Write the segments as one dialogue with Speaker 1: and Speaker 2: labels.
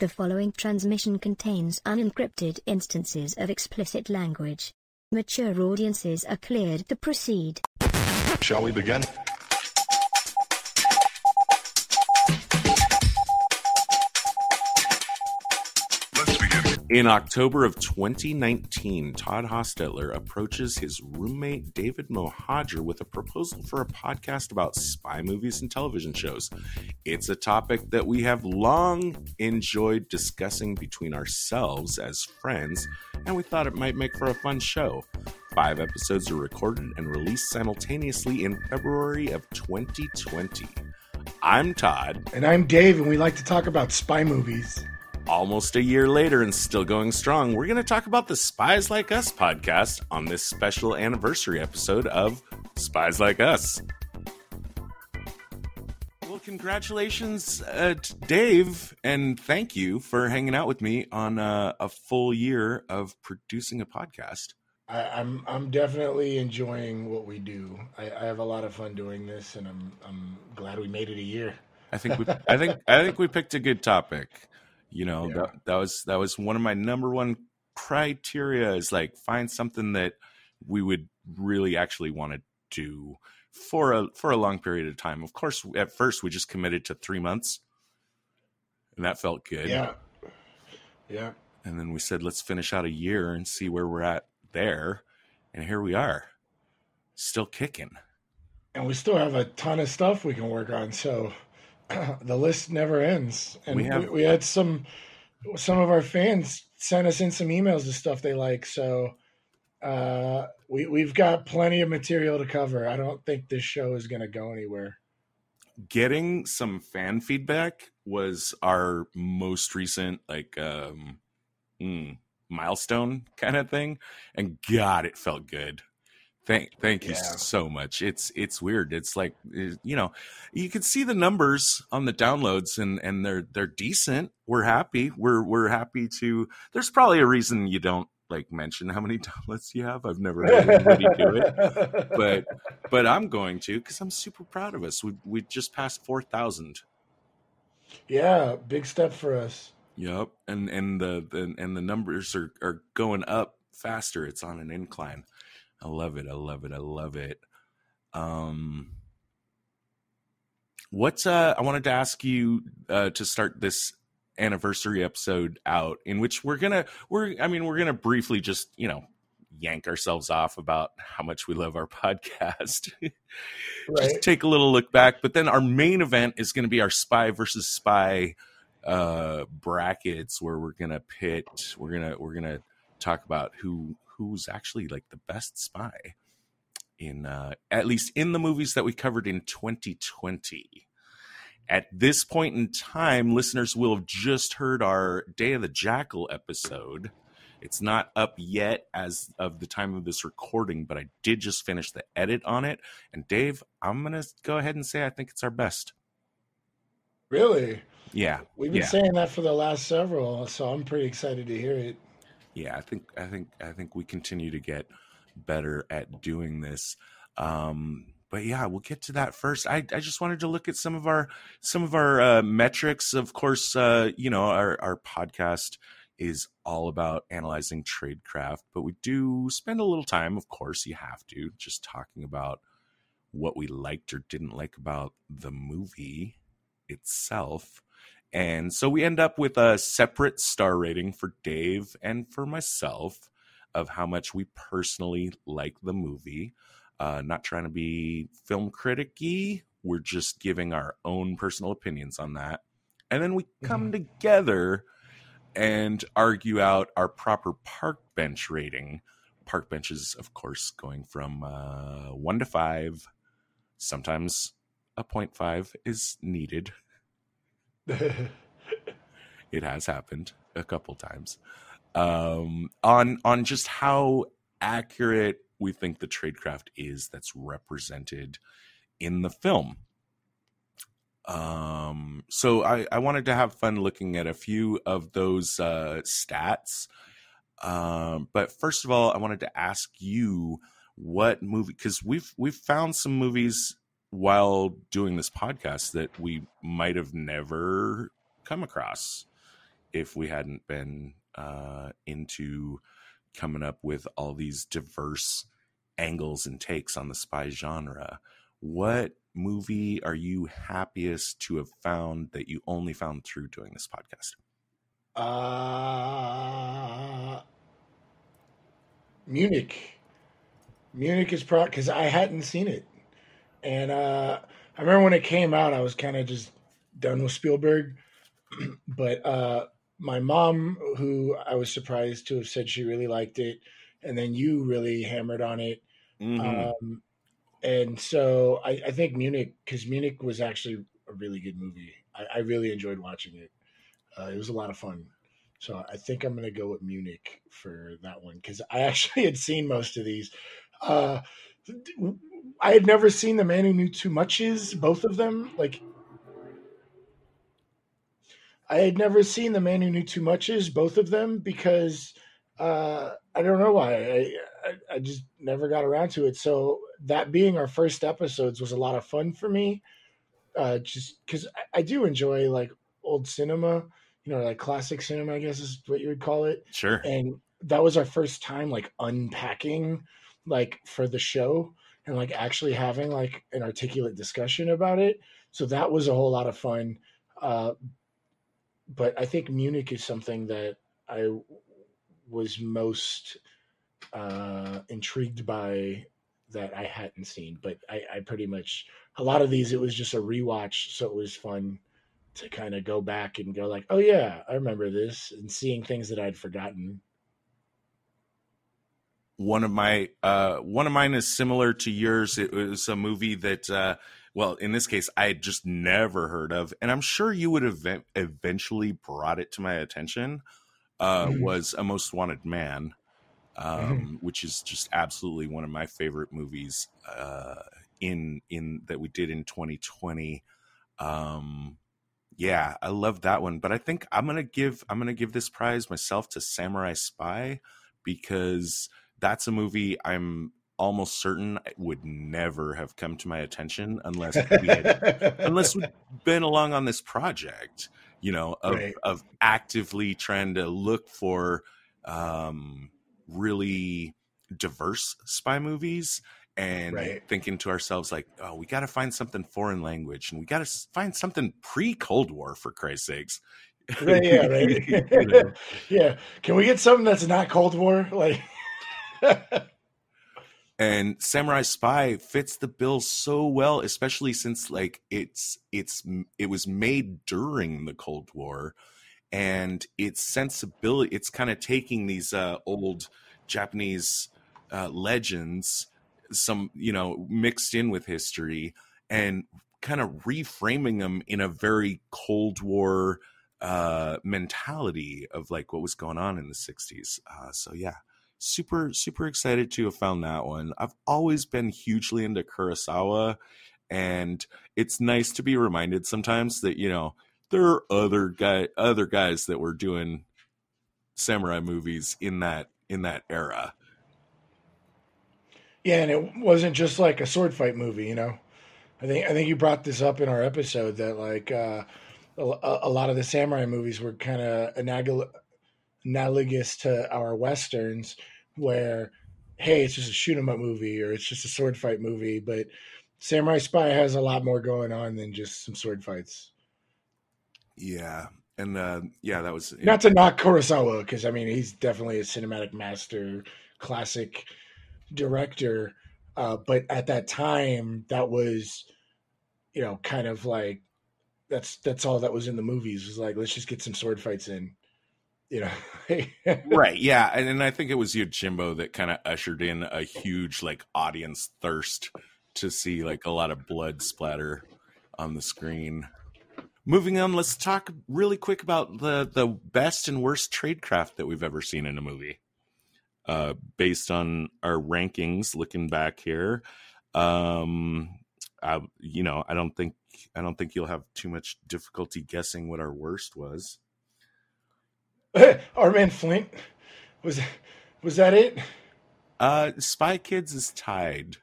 Speaker 1: The following transmission contains unencrypted instances of explicit language. Mature audiences are cleared to proceed.
Speaker 2: Shall we begin?
Speaker 3: In October of 2019, Todd Hostetler approaches his roommate David Mohajer with a proposal for a podcast about spy movies and television shows. It's a topic that we have long enjoyed discussing between ourselves as friends, and we thought it might make for a fun show. Five episodes are recorded and released simultaneously in February of 2020. I'm Todd.
Speaker 4: And I'm Dave, and we like to talk about spy movies.
Speaker 3: Almost a year later and still going strong, we're going to talk about the Spies Like Us podcast on this special anniversary episode of Spies Like Us. Well, congratulations, uh, to Dave, and thank you for hanging out with me on uh, a full year of producing a podcast.
Speaker 4: I, I'm I'm definitely enjoying what we do. I, I have a lot of fun doing this, and I'm I'm glad we made it a year.
Speaker 3: I think we, I think, I think we picked a good topic. You know,
Speaker 4: Yeah.
Speaker 3: that, that was that was one of my number one criteria is like find something that we would really actually want to do for a for a long period of time. Of course, at first we just committed to three months, and that felt good.
Speaker 4: Yeah, yeah.
Speaker 3: And then we said, let's finish out a year and see where we're at there. And here we are, still kicking.
Speaker 4: And we still have a ton of stuff we can work on. So the list never ends. And
Speaker 3: We
Speaker 4: we, we, had some some of our fans sent us in some emails of stuff they like. So uh, we we've got plenty of material to cover. I don't think this show is going to go anywhere.
Speaker 3: getting some fan feedback was our most recent like um mm, milestone kind of thing and god it felt good thank thank you
Speaker 4: Yeah.
Speaker 3: so much it's it's weird it's like eh, you know you can see the numbers on the downloads and and they're they're decent we're happy we're we're happy to there's probably a reason you don't like mention how many downloads you have i've never heard anybody do it but but I'm going to because I'm super proud of us. We we just passed four thousand.
Speaker 4: yeah, big step for us.
Speaker 3: Yep, and and the, the and the numbers are are going up faster. It's on an incline. I love it. I love it. I love it. Um, what's uh? I wanted to ask you uh to start this anniversary episode out in which we're gonna we're I mean we're gonna briefly just you know yank ourselves off about how much we love our podcast.
Speaker 4: Right.
Speaker 3: just take a little look back. But then our main event is going to be our spy versus spy uh, brackets, where we're going to pit. We're gonna we're gonna talk about who who's actually like the best spy in uh, at least in the movies that we covered in 2020. At this point in time, listeners will have just heard our Day of the Jackal episode. It's not up yet as of the time of this recording, but I did just finish the edit on it. And Dave, I'm gonna go ahead and say I think it's our best.
Speaker 4: Really?
Speaker 3: Yeah,
Speaker 4: We've been
Speaker 3: Yeah.
Speaker 4: saying that for the last several, so I'm pretty excited to hear it.
Speaker 3: Yeah. I think I think I think we continue to get better at doing this. Um, but yeah, we'll get to that first. I, I just wanted to look at some of our some of our uh, metrics. Of course, uh, you know our our podcast is all about analyzing tradecraft, but we do spend a little time. Of course, you have to just talking about what we liked or didn't like about the movie itself. And so we end up with a separate star rating for Dave and for myself of how much we personally like the movie. Uh, not trying to be film critic-y. We're just giving our own personal opinions on that. And then we come together and argue out our proper park bench rating. Park benches, of course, going from uh, one to five. Sometimes a 0.5 is needed. it has happened a couple times. Um on on just how accurate we think the tradecraft is that's represented in the film. Um so i i wanted to have fun looking at a few of those uh stats. Um but first of all i wanted to ask you what movie because we've we've found some movies while doing this podcast that we might have never come across if we hadn't been uh, into coming up with all these diverse angles and takes on the spy genre. What movie are you happiest to have found that you only found through doing this podcast?
Speaker 4: Uh, Munich. Munich is pro because I hadn't seen it, and uh, I remember when it came out, I was kind of just done with Spielberg. but uh, my mom, who I was surprised to have said she really liked it, and then you really hammered on it.
Speaker 3: Mhm.
Speaker 4: Um, and so I, I think Munich, because Munich was actually a really good movie. I, I really enjoyed watching it. Uh, it was a lot of fun. So I think I'm going to go with Munich for that one because I actually had seen most of these. Uh, I had never seen The Man Who Knew Too Much's, both of them. Like, I had never seen The Man Who Knew Too Much's, both of them, because uh, I don't know why. I, I, I just never got around to it. So that being our first episodes was a lot of fun for me. Uh, just because I, I do enjoy like old cinema, you know, like classic cinema, I guess is what you would call it
Speaker 3: Sure.
Speaker 4: and that was our first time like unpacking like for the show and like actually having like an articulate discussion about it. So that was a whole lot of fun. Uh but i think munich is something that i was most uh intrigued by that i hadn't seen. But i i pretty much a lot of these it was just a rewatch so it was fun to kind of go back and go like oh yeah i remember this and seeing things that i'd forgotten
Speaker 3: one of my uh one of mine is similar to yours. It was a movie that uh well in this case i had just never heard of and i'm sure you would have ev- eventually brought it to my attention uh
Speaker 4: Mhm.
Speaker 3: was a most wanted man um which is just absolutely one of my favorite movies uh in in that we did in 2020 um yeah i love that one but i think i'm gonna give i'm gonna give this prize myself to samurai spy because that's a movie I'm almost certain would never have come to my attention unless we had, unless we'd been along on this project, you know, of
Speaker 4: Right.
Speaker 3: of actively trying to look for um really diverse spy movies and
Speaker 4: Right.
Speaker 3: thinking to ourselves like, oh, we got to find something foreign language and we got to find something pre Cold War for Christ's sakes.
Speaker 4: Right, yeah, right.
Speaker 3: You know?
Speaker 4: yeah. Can we get something that's not Cold War? Like,
Speaker 3: and samurai spy fits the bill so well especially since like it's it's it was made during the cold war and its sensibility it's kind of taking these uh old japanese uh legends some you know mixed in with history and kind of reframing them in a very cold war uh mentality of like what was going on in the 60s uh so yeah super super excited to have found that one. I've always been hugely into Kurosawa and it's nice to be reminded sometimes that you know there are other guy other guys that were doing samurai movies in that in that era.
Speaker 4: yeah, and it wasn't just like a sword fight movie, you know. I think I think you brought this up in our episode that like uh, a, a lot of the samurai movies were kind of analogous to our westerns, where hey, it's just a shoot 'em up movie or it's just a sword fight movie, but Samurai Spy has a lot more going on than just some sword fights.
Speaker 3: Yeah. And uh yeah, that was
Speaker 4: Not to knock Kurosawa, because I mean he's definitely a cinematic master, classic director. Uh, but at that time, that was, you know, kind of like that's that's all that was in the movies. Was like let's just get some sword fights in, you know.
Speaker 3: right yeah and, and i think it was yojimbo that kind of ushered in a huge like audience thirst to see like a lot of blood splatter on the screen moving on let's talk really quick about the the best and worst tradecraft that we've ever seen in a movie uh based on our rankings looking back here um I, you know i don't think i don't think you'll have too much difficulty guessing what our worst was
Speaker 4: Our man Flint was was that it?
Speaker 3: uh spy kids is tied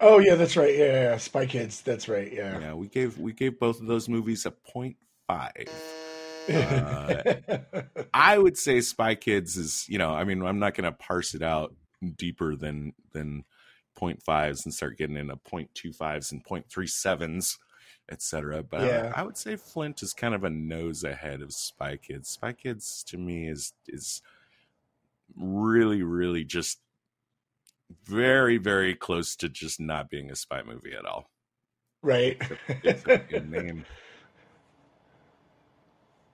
Speaker 4: Oh yeah, that's right. Yeah, yeah, yeah. Spy Kids. That's right. Yeah.
Speaker 3: Yeah, we gave we gave both of those movies a point five. Uh, I would say Spy Kids is, you know, I mean, I'm not going to parse it out deeper than than 0.5s and start getting into 0.25s and 0.37s, etc. But
Speaker 4: Yeah.
Speaker 3: I, I would say Flint is kind of a nose ahead of Spy Kids. Spy Kids to me is is really, really just very, very close to just not being a spy movie at all.
Speaker 4: right.
Speaker 3: It's a good name.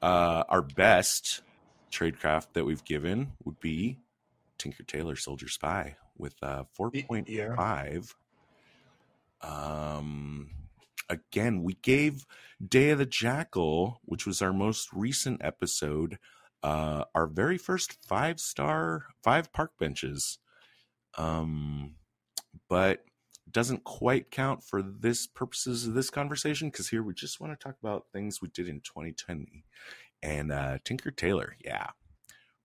Speaker 3: Uh, our best tradecraft that we've given would be Tinker Tailor Soldier Spy with uh, 4.5. Um, again, we gave Day of the Jackal, which was our most recent episode, uh, our very first five star, five park benches. Um, but doesn't quite count for this purposes of this conversation because here we just want to talk about things we did in 2020 and uh tinker Tailor, yeah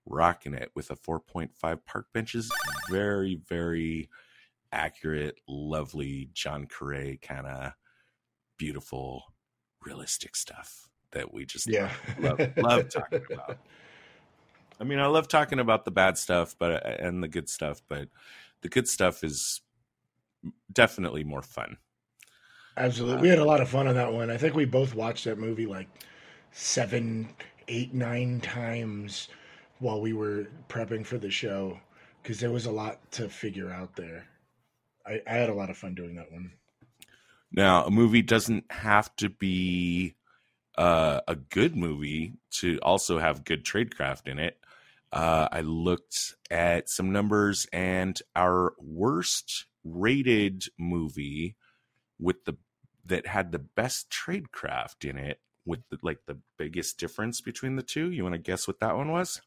Speaker 3: rocking it with a 4.5 park benches very very accurate lovely john Carré kind of beautiful realistic stuff that we just
Speaker 4: yeah.
Speaker 3: love, love talking about i mean i love talking about the bad stuff but and the good stuff but the good stuff is definitely more fun
Speaker 4: Absolutely. Uh, we had a lot of fun on that one. I think we both watched that movie like seven, eight, nine times while we were prepping for the show because there was a lot to figure out there. I, I had a lot of fun doing that one.
Speaker 3: Now, a movie doesn't have to be uh, a good movie to also have good tradecraft in it. Uh, I looked at some numbers, and our worst rated movie with the that had the best tradecraft in it, with the, like the biggest difference between the two. You want to guess what that one was?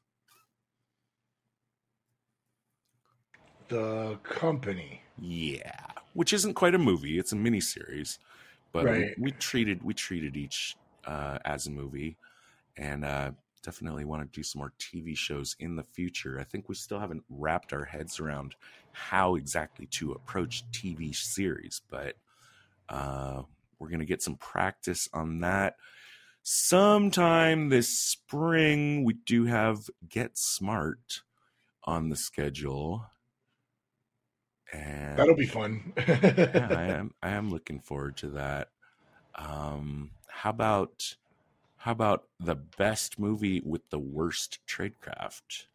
Speaker 4: The company.
Speaker 3: Yeah, which isn't quite a movie; it's a miniseries, but
Speaker 4: Right.
Speaker 3: we, we treated we treated each uh, as a movie, and uh, definitely want to do some more TV shows in the future. I think we still haven't wrapped our heads around how exactly to approach TV series, but uh, we're gonna get some practice on that. Sometime this spring, we do have Get Smart on the schedule. And
Speaker 4: That'll be fun.
Speaker 3: yeah, I am I am looking forward to that. Um, how about how about the best movie with the worst tradecraft?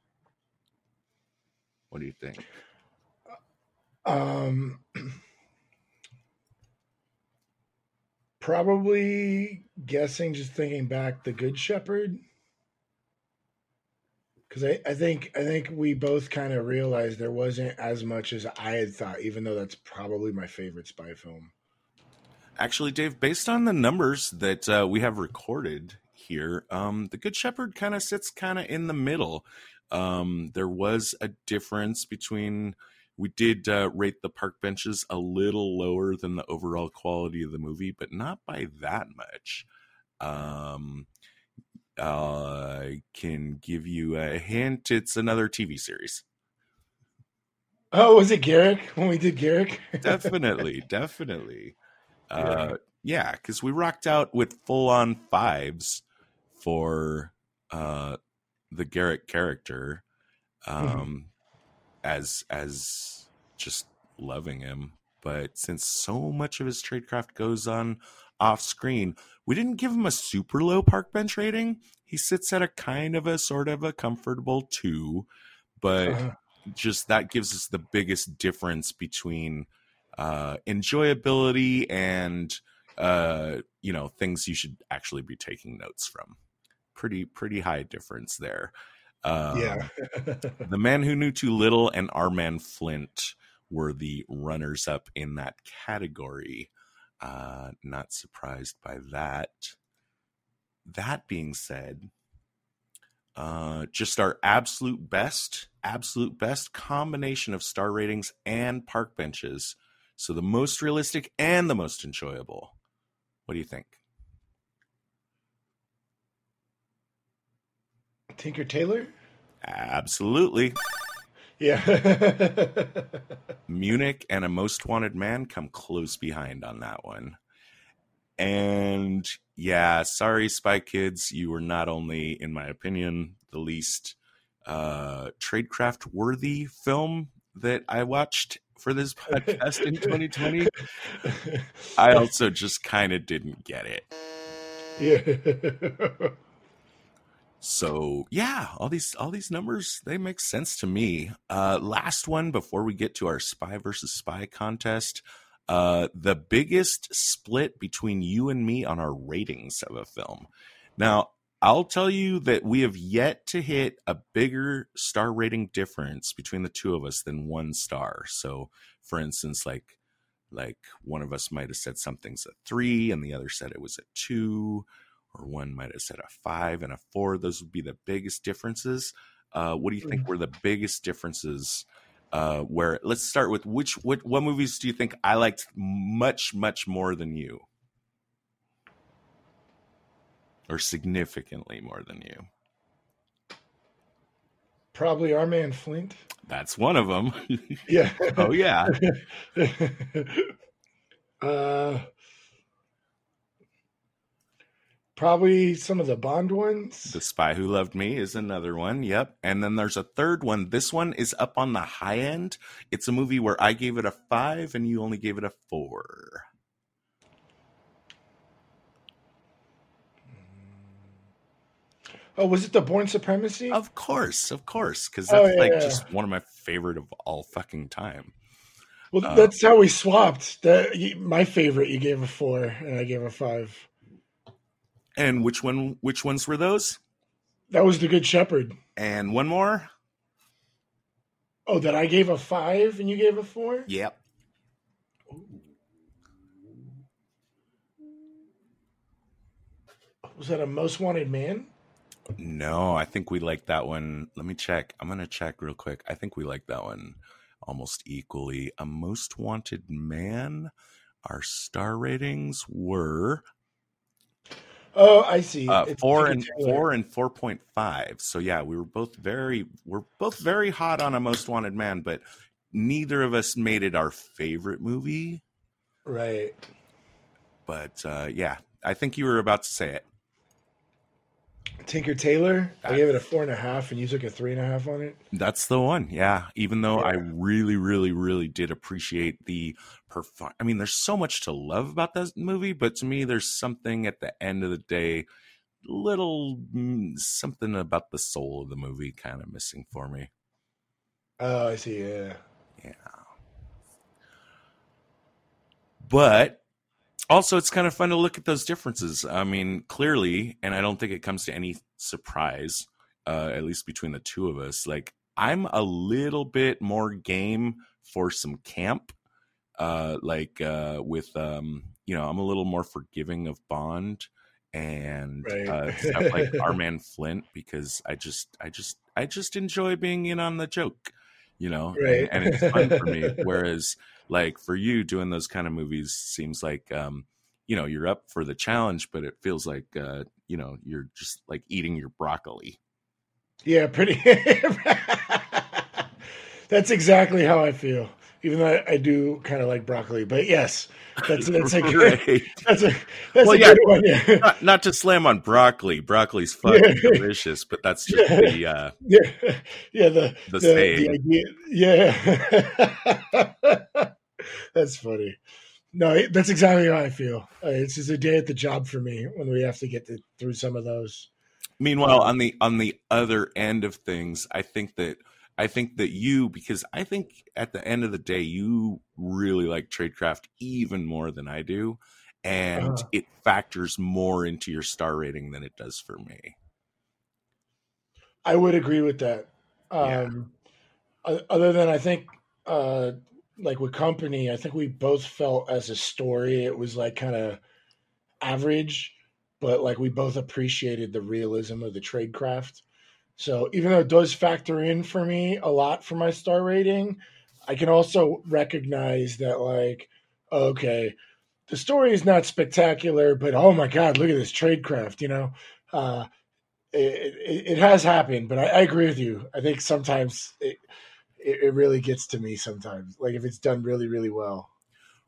Speaker 3: What do you think?
Speaker 4: um, probably guessing, just thinking back, The Good Shepherd. Because I, I think I think we both kind of realized there wasn't as much as I had thought, even though that's probably my favorite spy film.
Speaker 3: Actually, Dave, based on the numbers that uh, we have recorded here, um, the Good Shepherd kind of sits kind of in the middle. Um, there was a difference between we did uh, rate the park benches a little lower than the overall quality of the movie, but not by that much. Um, I can give you a hint. It's another TV series.
Speaker 4: Oh, was it Garrick when we did Garrick?
Speaker 3: definitely, definitely. Uh, yeah, because we rocked out with full on fives for uh, the Garrick character, um, as as just loving him. But since so much of his tradecraft goes on off screen, we didn't give him a super low park bench rating. He sits at a kind of a sort of a comfortable two, but
Speaker 4: Uh-huh.
Speaker 3: just that gives us the biggest difference between uh, enjoyability and uh, you know things you should actually be taking notes from. Pretty pretty high difference there. Um,
Speaker 4: yeah.
Speaker 3: the man who knew too little and our man Flint were the runners up in that category. Uh, not surprised by that. That being said, uh, just our absolute best, absolute best combination of star ratings and park benches. So the most realistic and the most enjoyable. What do you think?
Speaker 4: Tinker Tailor?
Speaker 3: Absolutely.
Speaker 4: Yeah.
Speaker 3: Munich and a Most Wanted Man come close behind on that one. and yeah, sorry, Spy Kids, you were not only, in my opinion, the least uh, tradecraft worthy film that I watched for this podcast in 2020. I also just kind of didn't get it.
Speaker 4: Yeah.
Speaker 3: So yeah, all these all these numbers they make sense to me. Uh, last one before we get to our spy versus spy contest. Uh, the biggest split between you and me on our ratings of a film. Now, I'll tell you that we have yet to hit a bigger star rating difference between the two of us than one star. So, for instance, like like one of us might have said something's a three and the other said it was a two, or one might have said a five and a four. Those would be the biggest differences. Uh, what do you think were the biggest differences? Uh, where let's start with which what what movies do you think I liked much much more than you, or significantly more than you?
Speaker 4: Probably our man Flint.
Speaker 3: That's one of them.
Speaker 4: Yeah.
Speaker 3: oh yeah.
Speaker 4: uh, probably some of the Bond ones.
Speaker 3: The Spy Who Loved Me is another one. Yep. And then there's a third one. This one is up on the high end. It's a movie where I gave it a five and you only gave it a four.
Speaker 4: Oh, was it the Bourne Supremacy?
Speaker 3: Of course, of course, because
Speaker 4: Oh,
Speaker 3: that's
Speaker 4: yeah,
Speaker 3: like
Speaker 4: yeah.
Speaker 3: just one of my favorite of all fucking time.
Speaker 4: well,
Speaker 3: uh,
Speaker 4: that's how we swapped. That my favorite, you gave a four, and I gave a five.
Speaker 3: And which one? Which ones were those?
Speaker 4: That was the Good Shepherd.
Speaker 3: And one more.
Speaker 4: Oh, that I gave a five and you gave a four.
Speaker 3: Yep.
Speaker 4: Was that a Most Wanted Man?
Speaker 3: No, I think we like that one. Let me check. I'm gonna check real quick. I think we like that one almost equally. A most wanted man. Our star ratings were
Speaker 4: Oh, I see.
Speaker 3: uh, four and four and four point five. So yeah, we were both very we're both very hot on a most wanted man, but neither of us made it our favorite movie.
Speaker 4: Right.
Speaker 3: But uh, yeah, I think you were about to say it.
Speaker 4: Tinker Tailor. I gave it a four and a half, and you took a three and a half on it.
Speaker 3: That's the one. Yeah. Even though I really, really, really did appreciate the perform. I mean, there's so much to love about that movie, but to me, there's something at the end of the day, little mm, something about the soul of the movie kind of missing for me.
Speaker 4: Oh, I see. Yeah.
Speaker 3: Yeah. But also, it's kind of fun to look at those differences. I mean, clearly, and I don't think it comes to any surprise, uh, at least between the two of us. Like, I'm a little bit more game for some camp. Uh, like uh, with, um, you know, I'm a little more forgiving of Bond and
Speaker 4: Right.
Speaker 3: uh, stuff like Our Man Flint because I just, I just, I just enjoy being in on the joke, you know, and- and, it's fun for me. Whereas, like for you, doing those kind of movies seems like, um, you know, you're up for the challenge, but it feels like, uh, you know, you're just like eating your broccoli.
Speaker 4: Yeah, pretty. that's exactly how I feel. Even though I, I do kind of like broccoli, but yes, that's that's a good.
Speaker 3: Right.
Speaker 4: That's a that's
Speaker 3: Well,
Speaker 4: a
Speaker 3: yeah.
Speaker 4: good one. Yeah.
Speaker 3: not, not to slam on broccoli. Broccoli's fucking
Speaker 4: Yeah.
Speaker 3: delicious, but that's just
Speaker 4: Yeah.
Speaker 3: the uh,
Speaker 4: Yeah, yeah, the
Speaker 3: The
Speaker 4: the,
Speaker 3: saying.
Speaker 4: idea, yeah, that's funny. No, that's exactly how I feel. Uh, it's just a day at the job for me when we have to get to, through some of those.
Speaker 3: Meanwhile,
Speaker 4: Um,
Speaker 3: on the on the other end of things, I think that I think that you because I think at the end of the day you really like tradecraft even more than I do and
Speaker 4: Uh-huh.
Speaker 3: it factors more into your star rating than it does for me.
Speaker 4: I would agree with that. Um, Other than I think, uh, like with company, I think we both felt as a story it was like kind of average, but like we both appreciated the realism of the trade craft. So even though it does factor in for me a lot for my star rating, I can also recognize that like, okay, the story is not spectacular, but oh my god, look at this trade craft, you know. Uh, it, it, it has happened, but I, I agree with you. I think sometimes it, it it really gets to me. Sometimes, like if it's done really really well.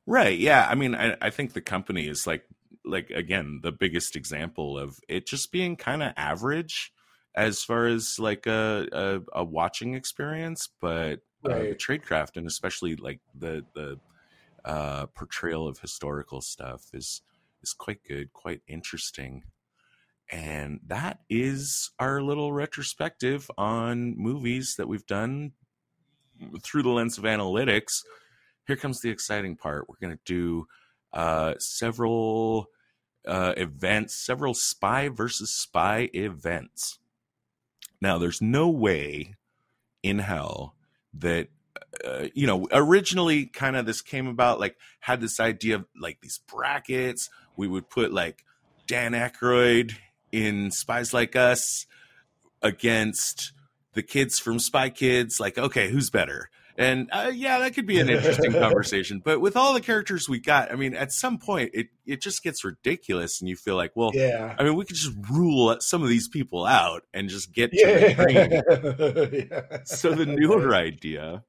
Speaker 3: Right. Yeah. I mean, I, I think the company is like like again the biggest example of it just being kind of average as far as like a a, a watching experience, but uh,
Speaker 4: Right.
Speaker 3: tradecraft and especially like the the uh, portrayal of historical stuff is is quite good, quite interesting. And that is our little retrospective on movies that we've done through the lens of analytics. Here comes the exciting part. We're going to do uh, several uh, events, several spy versus spy events. Now, there's no way in hell that uh, you know originally kind of this came about like had this idea of like these brackets we would put like dan Aykroyd in spies like us against the kids from spy kids like okay who's better and uh, yeah that could be an interesting conversation but with all the characters we got i mean at some point it it just gets ridiculous and you feel like well
Speaker 4: Yeah.
Speaker 3: i mean we could just rule some of these people out and just get to the
Speaker 4: Yeah. yeah.
Speaker 3: so the newer idea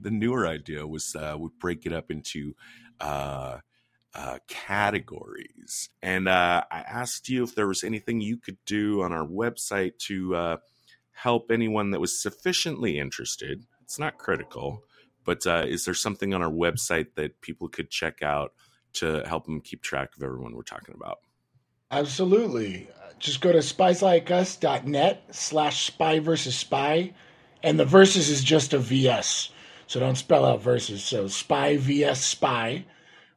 Speaker 3: the newer idea was uh, we break it up into uh, uh, categories and uh, i asked you if there was anything you could do on our website to uh, help anyone that was sufficiently interested it's not critical but uh, is there something on our website that people could check out to help them keep track of everyone we're talking about
Speaker 4: Absolutely. Just go to spieslikeus.net slash spy versus spy. And the versus is just a VS. So don't spell out versus. So spy vs spy.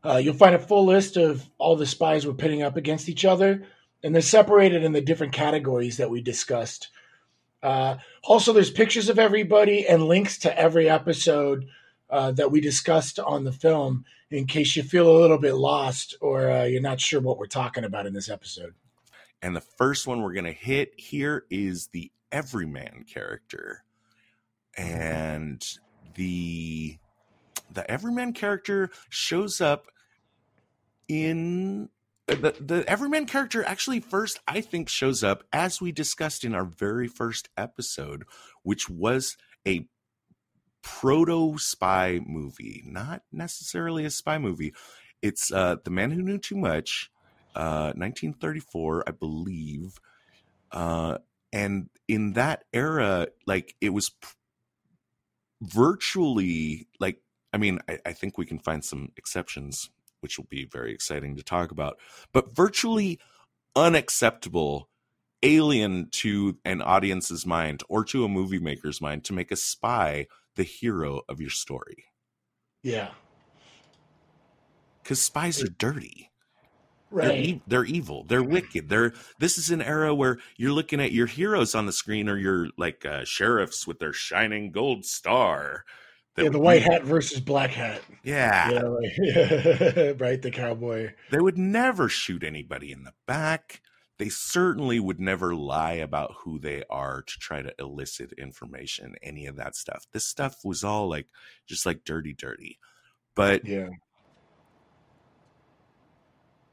Speaker 4: Uh, you'll find a full list of all the spies we're pitting up against each other. And they're separated in the different categories that we discussed. Uh, also, there's pictures of everybody and links to every episode uh, that we discussed on the film in case you feel a little bit lost or uh, you're not sure what we're talking about in this episode.
Speaker 3: And the first one we're going to hit here is the everyman character. And the the everyman character shows up in the the everyman character actually first I think shows up as we discussed in our very first episode, which was a proto spy movie, not necessarily a spy movie. It's uh, The Man Who Knew Too Much, uh, 1934, I believe. Uh, and in that era, like it was virtually like, I mean, I, I think we can find some exceptions, which will be very exciting to talk about, but virtually unacceptable, alien to an audience's mind or to a movie maker's mind to make a spy the hero of your story.
Speaker 4: Yeah.
Speaker 3: Because spies are dirty. They're,
Speaker 4: Right.
Speaker 3: e- they're evil. They're wicked. They're this is an era where you're looking at your heroes on the screen or your like uh, sheriffs with their shining gold star.
Speaker 4: Yeah, the white
Speaker 3: ne-
Speaker 4: hat versus black hat.
Speaker 3: Yeah,
Speaker 4: Yeah, like, yeah. right. The cowboy.
Speaker 3: they would never shoot anybody in the back. They certainly would never lie about who they are to try to elicit information. Any of that stuff. This stuff was all like just like dirty, dirty. But
Speaker 4: Yeah.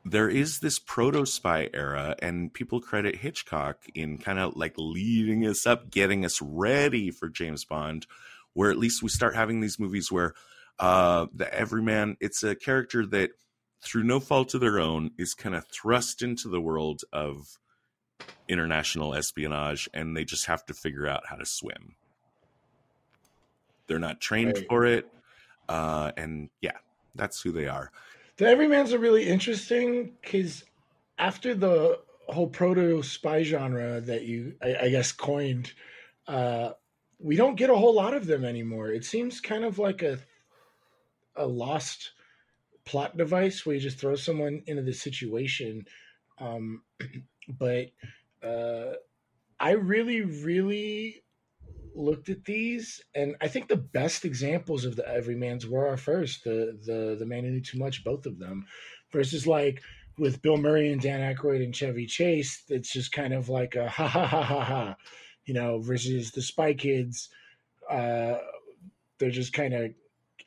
Speaker 3: there is this proto spy era and people credit hitchcock in kind of like leading us up getting us ready for james bond where at least we start having these movies where uh the everyman it's a character that through no fault of their own is kind of thrust into the world of international espionage and they just have to figure out how to swim they're not trained
Speaker 4: Right.
Speaker 3: for it uh and yeah that's who they are
Speaker 4: The Everyman's are really interesting because after the whole proto spy genre that you, I, I guess, coined, uh, we don't get a whole lot of them anymore. It seems kind of like a a lost plot device where you just throw someone into the situation. Um, but uh, I really, really looked at these, and I think the best examples of the everymans were our first, the the the man who knew too much, both of them, versus like with Bill Murray and Dan Aykroyd and Chevy Chase. It's just kind of like a ha ha ha ha ha, you know, versus the Spy Kids. Uh, they're just kind of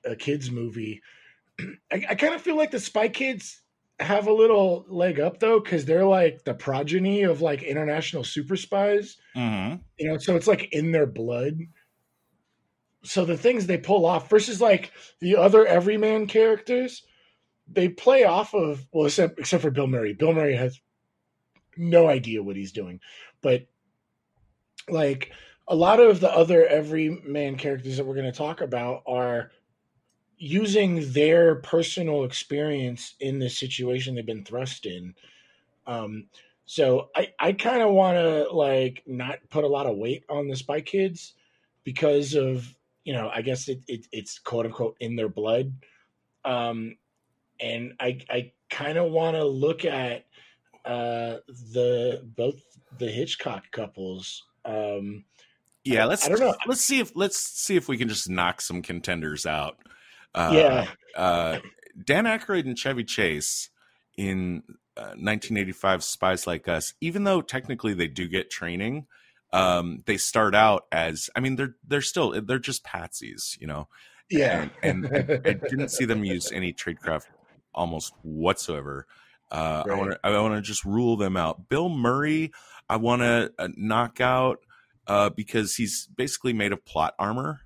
Speaker 4: a kids movie. I, I kind of feel like the Spy Kids have a little leg up though, because they're like the progeny of like international super spies
Speaker 3: mm-hmm.
Speaker 4: you know so it's like in their blood so the things they pull off versus like the other everyman characters they play off of well, except except for Bill Murray. Bill Murray has no idea what he's doing, but like a lot of the other everyman characters that we're going to talk about are using their personal experience in this situation they've been thrust in. Um, so I, I kind of want to like not put a lot of weight on the Spy Kids because of you know I guess it, it it's quote unquote in their blood, um, and I I kind of want to look at uh, the both the Hitchcock couples. Um,
Speaker 3: Yeah, let's
Speaker 4: I don't know.
Speaker 3: let's see if let's see if we can just knock some contenders out. Uh,
Speaker 4: yeah,
Speaker 3: uh, Dan Aykroyd and Chevy Chase in uh, 1985 Spies Like Us, even though technically they do get training, um, they start out as I mean they're they're still they're just patsies, you know.
Speaker 4: yeah,
Speaker 3: And, and I, I didn't see them use any tradecraft almost whatsoever. Uh, I want to I want to just rule them out. Bill Murray, I want to uh, knock out uh, because he's basically made of plot armor.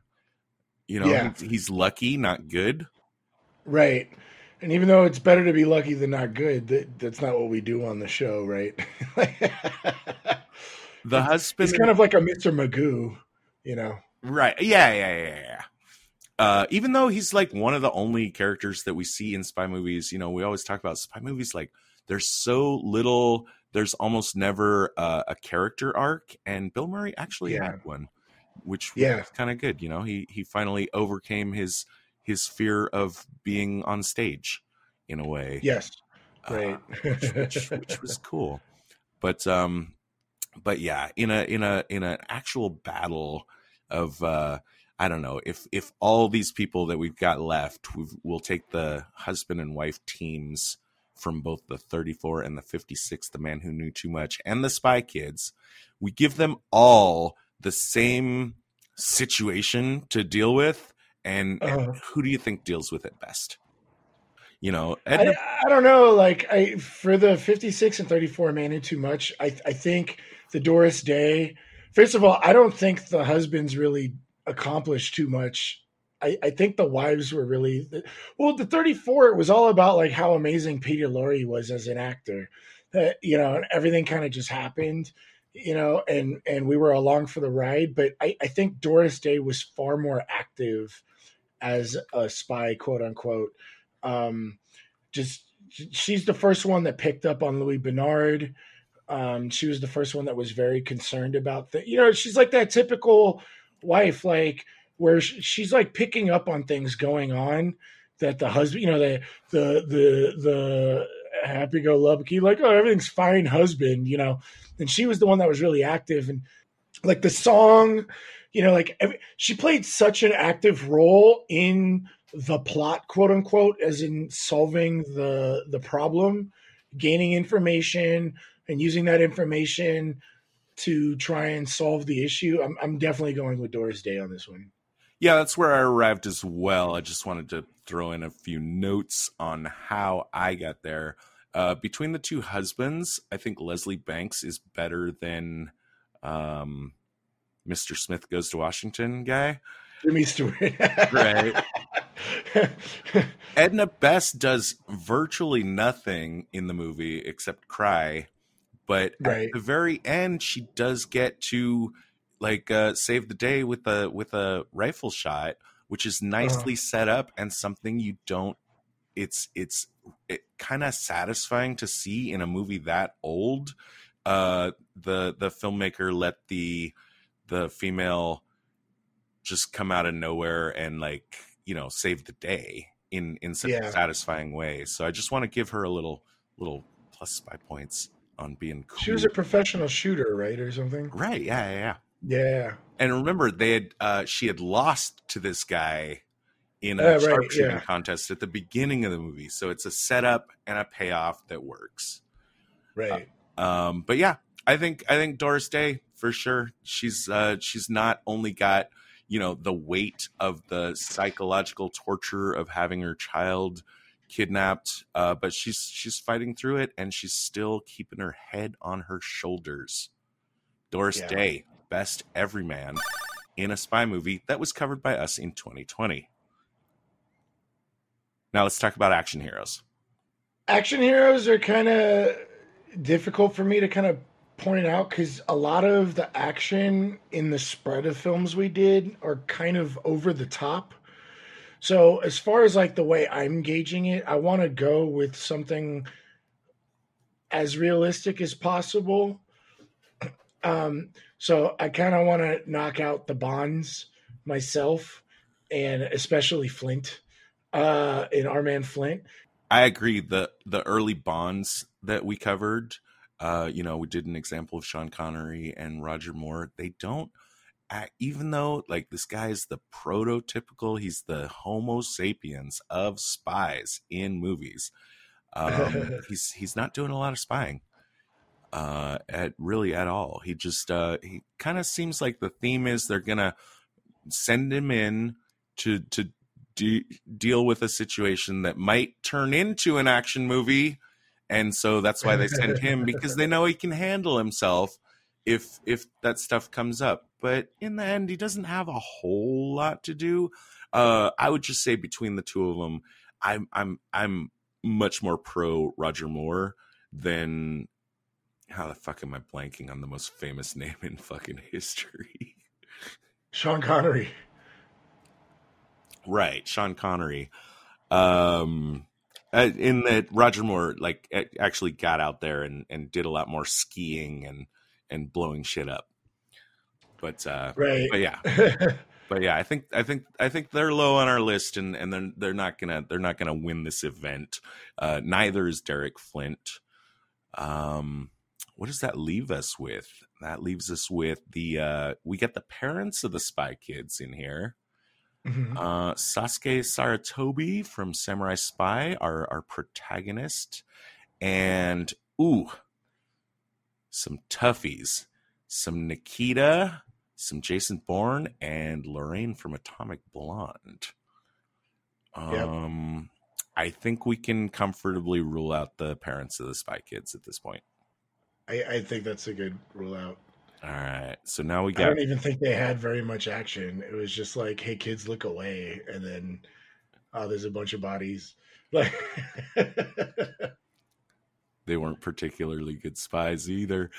Speaker 3: You know,
Speaker 4: Yeah.
Speaker 3: he's, lucky, not good.
Speaker 4: right. And even though it's better to be lucky than not good, that, that's not what we do on the show, right?
Speaker 3: The husband,
Speaker 4: He's kind of like a Mr. Magoo, you know.
Speaker 3: right? Yeah, yeah, yeah, yeah. Uh, even though he's like one of the only characters that we see in spy movies, you know, we always talk about spy movies like there's so little. There's almost never uh, a character arc, and Bill Murray actually
Speaker 4: Yeah.
Speaker 3: had one, which
Speaker 4: Yeah.
Speaker 3: was kind of good. You know, he he finally overcame his his fear of being on stage, in a way.
Speaker 4: Yes.
Speaker 3: uh,
Speaker 4: Right.
Speaker 3: which, which, which was cool. But um, but yeah, in a in a in an actual battle of uh, I don't know if if all these people that we've got left, we've, we'll take the husband and wife teams from both the 34 and the 56, the man who knew too much, and the Spy Kids. We give them all the same situation to deal with, and, and
Speaker 4: Uh-huh.
Speaker 3: who do you think deals with it best? You know,
Speaker 4: I,
Speaker 3: Edna
Speaker 4: I don't know. Like I for the fifty six and thirty four man in too much. I I think the Doris Day. First of all, I don't think the husbands really accomplished too much. I, I think the wives were really well. The thirty four it was all about like how amazing Peter Lorre was as an actor. That you know, and everything kind of just happened. You know, and and we were along for the ride. But I, I think Doris Day was far more active as a spy, quote unquote. Um, just she's the first one that picked up on Louis Bernard. Um, she was the first one that was very concerned about that. You know, she's like that typical wife, like where she's like picking up on things going on that the husband, you know, the the the the happy go lucky, like oh everything's fine, husband, you know. And she was the one that was really active and like the song, you know, like every, she played such an active role in the plot, quote unquote, as in solving the the problem, gaining information, and using that information to try and solve the issue. I'm I'm definitely going with Doris Day on this one.
Speaker 3: Yeah, that's where I arrived as well. I just wanted to throw in a few notes on how I got there. Uh, between the two husbands, I think Leslie Banks is better than um, Mr. Smith Goes to Washington guy.
Speaker 4: Jimmy Stewart.
Speaker 3: Right. Edna Best does virtually nothing in the movie except cry, but
Speaker 4: Right.
Speaker 3: at the very end, she does get to like uh, save the day with a with a rifle shot, which is nicely set up and something you don't. It's it's it kind of satisfying to see in a movie that old. Uh, the the filmmaker let the the female just come out of nowhere and like you know save the day in in such
Speaker 4: Yeah.
Speaker 3: a satisfying way. So I just want to give her a little little plus spy points on being cool.
Speaker 4: she was a professional shooter, right, or something?
Speaker 3: right, yeah, yeah, yeah.
Speaker 4: Yeah.
Speaker 3: And remember, they had uh, she had lost to this guy in a
Speaker 4: Uh, right,
Speaker 3: sharpshooting
Speaker 4: yeah.
Speaker 3: contest at the beginning of the movie. So it's a setup and a payoff that works.
Speaker 4: Right.
Speaker 3: Um, but yeah, I think I think Doris Day for sure. She's uh, she's not only got you know the weight of the psychological torture of having her child kidnapped, uh, but she's she's fighting through it and she's still keeping her head on her shoulders. Doris
Speaker 4: Yeah.
Speaker 3: Day, best everyman in a spy movie that was covered by us in 2020. Now let's talk about action heroes.
Speaker 4: action heroes are kind of difficult for me to kind of point out because a lot of the action in the spread of films we did are kind of over the top. So as far as like the way I'm gauging it, I want to go with something as realistic as possible. Um, so I kind of want to knock out the Bonds myself, and especially Flint, uh, in our man Flint.
Speaker 3: I agree. The the early Bonds that we covered, uh, you know, we did an example of Sean Connery and Roger Moore. They don't act, even though like this guy is the prototypical, he's the Homo sapiens of spies in movies. Um, he's he's not doing a lot of spying uh at really at all. He just uh he kind of seems like the theme is they're gonna send him in to to de- deal with a situation that might turn into an action movie and so that's why they send him because they know he can handle himself if if that stuff comes up. But in the end he doesn't have a whole lot to do. Uh i would just say between the two of them i'm i'm i'm much more pro roger moore than how the fuck am i blanking on the most famous name in fucking history?
Speaker 4: Sean Connery.
Speaker 3: right sean connery. Um uh, in that roger moore like actually got out there and and did a lot more skiing and and blowing shit up. But uh
Speaker 4: Right.
Speaker 3: but yeah. But yeah i think i think i think they're low on our list and and they're they're not gonna they're not gonna win this event. Uh neither is derek flint. Um what does that leave us with that leaves us with the uh we get the parents of the spy kids in here
Speaker 4: Mhm.
Speaker 3: uh, Sasuke Sarutobi from Samurai Spy, our our protagonist, and ooh, some toughies, some Nikita, some Jason Bourne, and Lorraine from Atomic Blonde. Um, I think we can comfortably rule out the parents of the Spy Kids at this point.
Speaker 4: I, I think that's a good rule out.
Speaker 3: All right, so now we got.
Speaker 4: I don't even think they had very much action. It was just like, "Hey, kids, look away," and then, oh, there's a bunch of bodies. Like,
Speaker 3: they weren't particularly good spies either.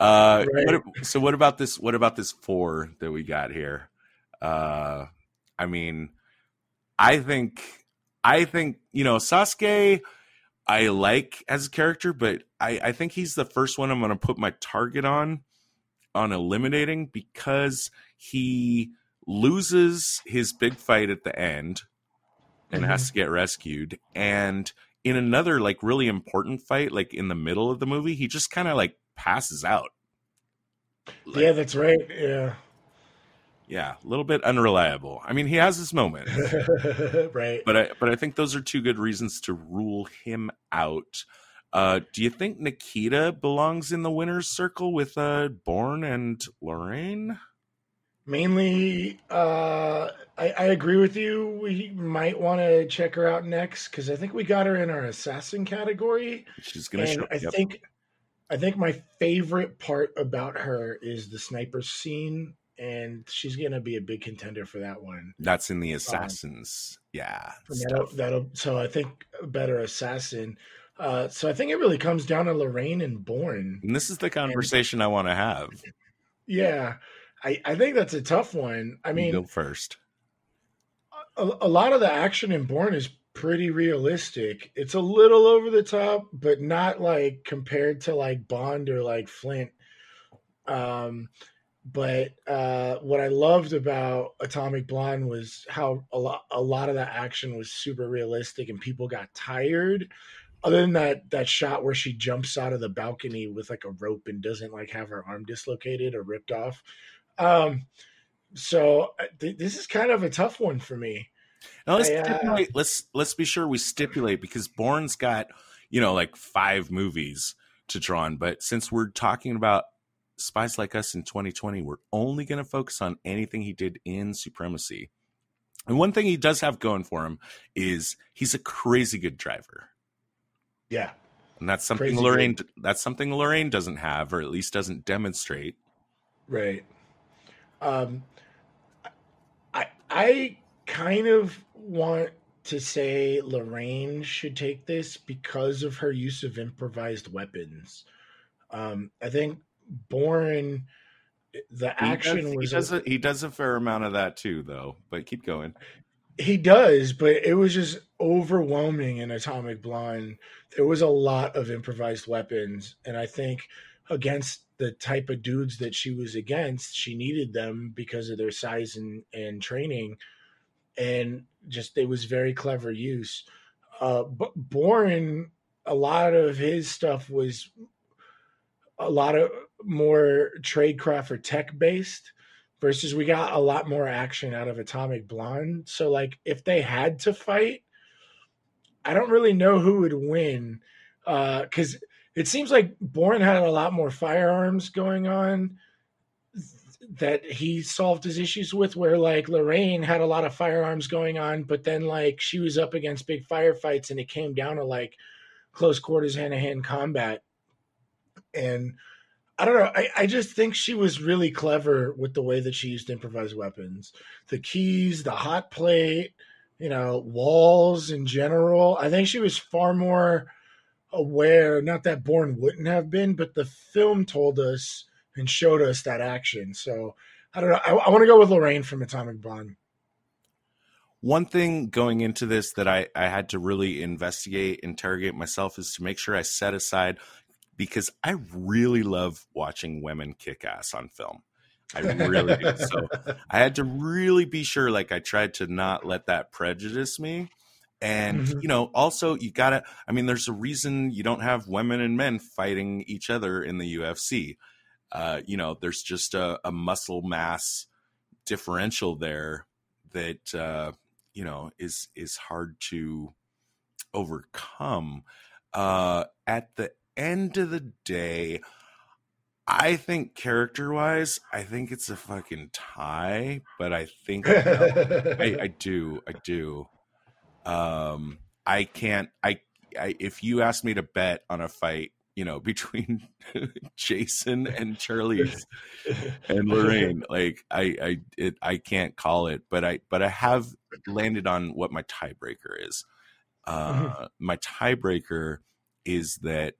Speaker 3: Uh,
Speaker 4: Right.
Speaker 3: what, so what about this? What about this four that we got here? Uh, I mean, I think, I think you know Sasuke. I like as a character, but I, I think he's the first one I'm going to put my target on on eliminating because he loses his big fight at the end and has mm-hmm. to get rescued. And in another like really important fight like in the middle of the movie he just kind of like passes out. Like,
Speaker 4: yeah, that's right. Yeah,
Speaker 3: yeah a little bit unreliable i mean he has his moment
Speaker 4: right.
Speaker 3: but i but i think those are two good reasons to rule him out uh do you think nikita belongs in the winners circle with uh Bourne and lorraine
Speaker 4: Mainly, uh, I, I agree with you. We might want to check her out next because I think we got her in our assassin category.
Speaker 3: she's gonna
Speaker 4: and
Speaker 3: show
Speaker 4: I
Speaker 3: yep.
Speaker 4: think, I think my favorite part about her is the sniper scene, and she's gonna be a big contender for that one.
Speaker 3: that's in the assassins yeah
Speaker 4: that'll, that'll, so I think a better assassin. Uh, so I think it really comes down to Lorraine and Bourne.
Speaker 3: and this is the conversation i want to have
Speaker 4: Yeah, I, I think that's a tough one. I
Speaker 3: You
Speaker 4: mean,
Speaker 3: go first
Speaker 4: a, a lot of the action in Bourne is pretty realistic. It's a little over the top, but not like compared to like Bond or like Flint. Um, but uh, what I loved about Atomic Blonde was how a lot a lot of that action was super realistic, and people got tired. Other than that that shot where she jumps out of the balcony with like a rope and doesn't like have her arm dislocated or ripped off. Um, so uh, th- this is kind of a tough one for me.
Speaker 3: Now let's
Speaker 4: I, uh.
Speaker 3: Let's let's be sure we stipulate because Bourne's got you know like five movies to draw on, but since we're talking about Spies Like Us in 2020, we're only going to focus on anything he did in Supremacy. And one thing he does have going for him is he's a crazy good driver,
Speaker 4: Yeah,
Speaker 3: and that's something
Speaker 4: Crazy
Speaker 3: Lorraine that's something Lorraine doesn't have, or at least doesn't demonstrate.
Speaker 4: right. Um, I I kind of want to say Lorraine should take this because of her use of improvised weapons. Um, I think Bourne, the action
Speaker 3: he does,
Speaker 4: was
Speaker 3: he does, a, he does a fair amount of that too, though. But keep going.
Speaker 4: He does, but it was just overwhelming in Atomic Blonde. There was a lot of improvised weapons, and I think against the type of dudes that she was against, she needed them because of their size and, and training. And just it was very clever use. Uh, but Bourne, a lot of his stuff was a lot of more tradecraft or tech based versus we got a lot more action out of Atomic Blonde. So like if they had to fight, I don't really know who would win uh, because uh, it seems like Bourne had a lot more firearms going on that he solved his issues with where like Lorraine had a lot of firearms going on but then like she was up against big firefights and it came down to like close quarters hand to hand combat and I don't know. I, I just think she was really clever with the way that she used improvised weapons. The keys, the hot plate, you know, walls in general. I think she was far more aware, not that Bourne wouldn't have been, but the film told us and showed us that action. So I don't know. I, I want to go with Lorraine from Atomic Blonde.
Speaker 3: One thing going into this that I, I had to really investigate, interrogate myself is to make sure I set aside because I really love watching women kick ass on film. I really do. So I had to really be sure, like, I tried to not let that prejudice me. And, mm-hmm. you know, also, you gotta, I mean, there's a reason you don't have women and men fighting each other in the UFC. Uh, you know, there's just a, a muscle mass differential there that, uh, you know, is, is hard to overcome. Uh, at the end of the day, I think character wise, I think it's a fucking tie, but I think I, I, do, I do. Um, I can't. I, I if you ask me to bet on a fight, you know, between Jason and Charlize and Lorraine, like I, I, it, I can't call it, but I, but I have landed on what my tiebreaker is. Uh, mm-hmm. My tiebreaker is that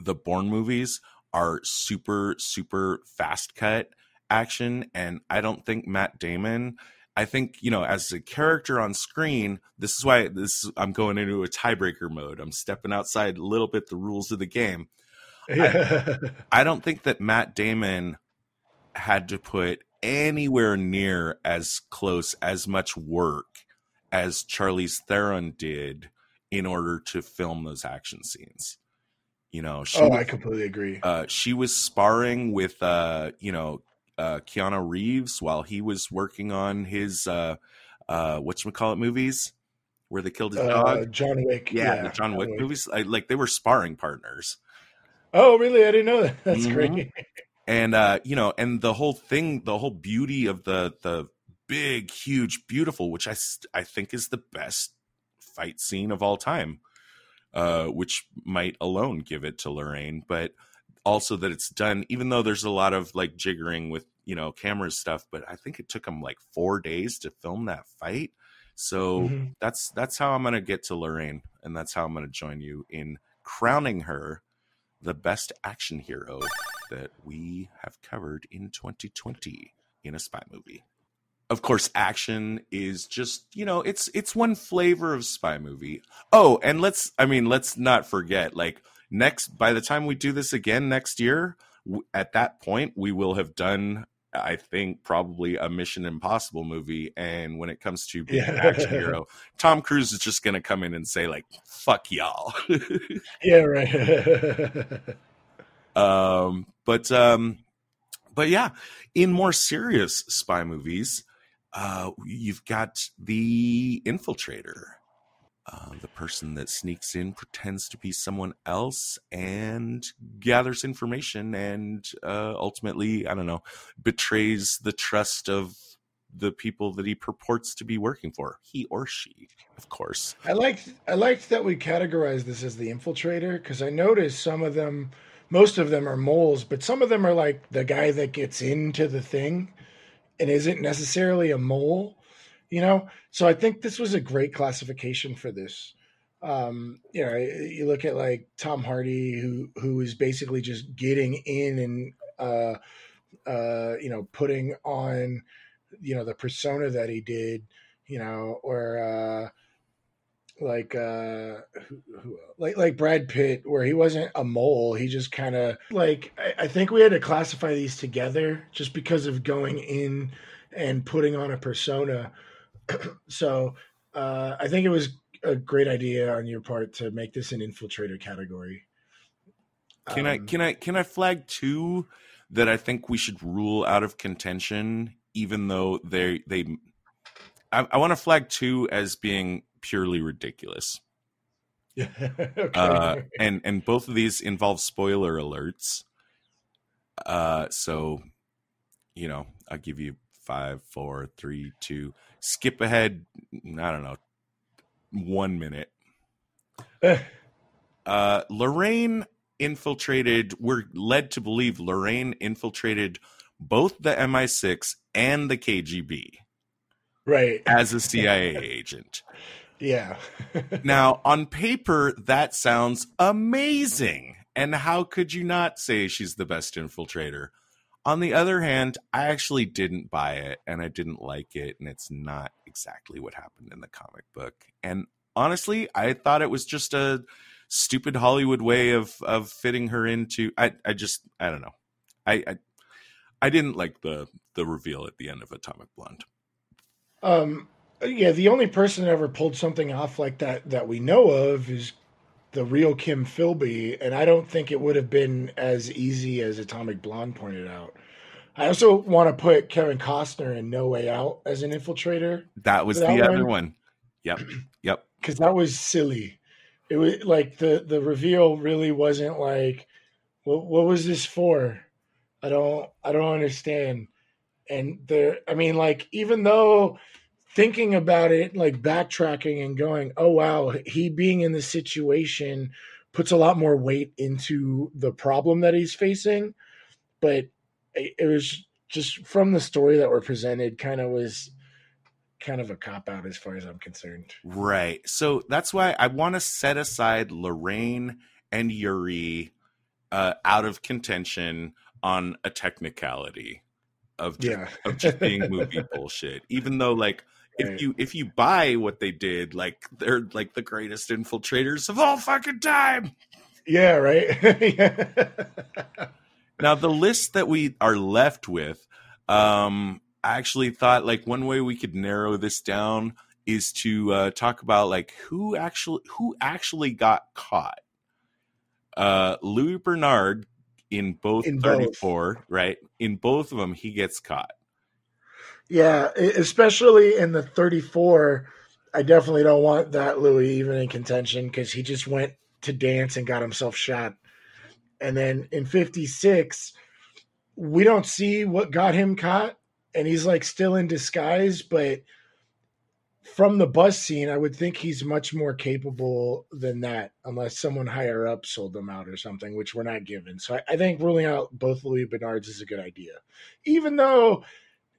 Speaker 3: the Bourne movies are super, super fast cut action. And I don't think Matt Damon, I think, you know, as a character on screen, this is why this I'm going into a tiebreaker mode. I'm stepping outside a little bit the rules of the game. I, I don't think that Matt Damon had to put anywhere near as close as much work as Charlize Theron did in order to film those action scenes. You know,
Speaker 4: she oh, was, I completely agree.
Speaker 3: Uh, she was sparring with, uh, you know, uh, Keanu Reeves while he was working on his uh, uh, what you call it movies where they killed his uh, dog.
Speaker 4: John Wick.
Speaker 3: Yeah, yeah the John, John Wick, Wick, movies. I, like they were sparring partners.
Speaker 4: Oh, really? I didn't know that. That's mm-hmm. great.
Speaker 3: and uh, you know, and the whole thing, the whole beauty of the the big, huge, beautiful, which I I think is the best fight scene of all time uh, which might alone give it to Lorraine, but also that it's done, even though there's a lot of like jiggering with, you know, camera stuff, but I think it took them like four days to film that fight. So mm-hmm. that's that's how I'm gonna get to Lorraine, and that's how I'm gonna join you in crowning her the best action hero that we have covered in 2020 in a spy movie of course action is just you know it's it's one flavor of spy movie. Oh and let's i mean let's not forget like next by the time we do this again next year at that point we will have done i think probably a mission impossible movie. And when it comes to being yeah. an action hero tom cruise is just going to come in and say like fuck y'all.
Speaker 4: Yeah right.
Speaker 3: Um but um but yeah in more serious spy movies uh, you've got the infiltrator, uh, the person that sneaks in, pretends to be someone else, and gathers information, and uh, ultimately, I don't know, betrays the trust of the people that he purports to be working for. He or she, of course.
Speaker 4: I liked I liked that we categorized this as the infiltrator because I noticed some of them, most of them are moles, but some of them are like the guy that gets into the thing and isn't necessarily a mole. you know. So I think this was a great classification for this. Um, you know, you look at like Tom Hardy, who who is basically just getting in and uh, uh, you know putting on you know the persona that he did, you know, or uh, like uh who, who, like like Brad Pitt where he wasn't a mole he just kind of like I, I, think we had to classify these together just because of going in and putting on a persona. So uh I think it was a great idea on your part to make this an infiltrator category.
Speaker 3: Can um, I can I can I flag two that I think we should rule out of contention even though they they I, I want to flag two as being purely ridiculous. okay. uh, and and both of these involve spoiler alerts. Uh, so, you know, I'll give you five, four, three, two. Skip ahead. I don't know, one minute. uh, Lorraine infiltrated. We're led to believe Lorraine infiltrated both the MI6 and the KGB.
Speaker 4: Right.
Speaker 3: As a CIA agent.
Speaker 4: Yeah.
Speaker 3: now, on paper, that sounds amazing. And how could you not say she's the best infiltrator? On the other hand, I actually didn't buy it and I didn't like it. And it's not exactly what happened in the comic book. And honestly, I thought it was just a stupid Hollywood way of, of fitting her into. I, I just, I don't know. I, I, I didn't like the, the reveal at the end of Atomic Blonde.
Speaker 4: Um, yeah, the only person that ever pulled something off like that that we know of is the real Kim Philby, and I don't think it would have been as easy as Atomic Blonde pointed out. I also want to put Kevin Costner in No Way Out as an infiltrator.
Speaker 3: That was the other one. Yep. Yep.
Speaker 4: Because that was silly. It was like the the reveal really wasn't like, what what was this for? I don't I don't understand. And there, I mean, like even though thinking about it, like backtracking and going, oh, wow, he being in this situation puts a lot more weight into the problem that he's facing. But it was just from the story that were presented, kind of was kind of a cop out as far as I'm concerned.
Speaker 3: Right. So that's why I want to set aside Lorraine and Yuri uh, out of contention on a technicality of just, yeah. of just being movie bullshit. Even though like if you if you buy what they did, like they're like the greatest infiltrators of all fucking time.
Speaker 4: Yeah, right.
Speaker 3: now the list that we are left with, um, I actually thought like one way we could narrow this down is to uh, talk about like who actually who actually got caught. Uh, Louis Bernard in both in 34, both. right? In both of them, he gets caught.
Speaker 4: Yeah, especially in the 34, I definitely don't want that Louis even in contention because he just went to dance and got himself shot. And then in 56, we don't see what got him caught, and he's like still in disguise, but from the bus scene, I would think he's much more capable than that, unless someone higher up sold them out or something, which we're not given. So I, I think ruling out both Louis Bernards is a good idea, even though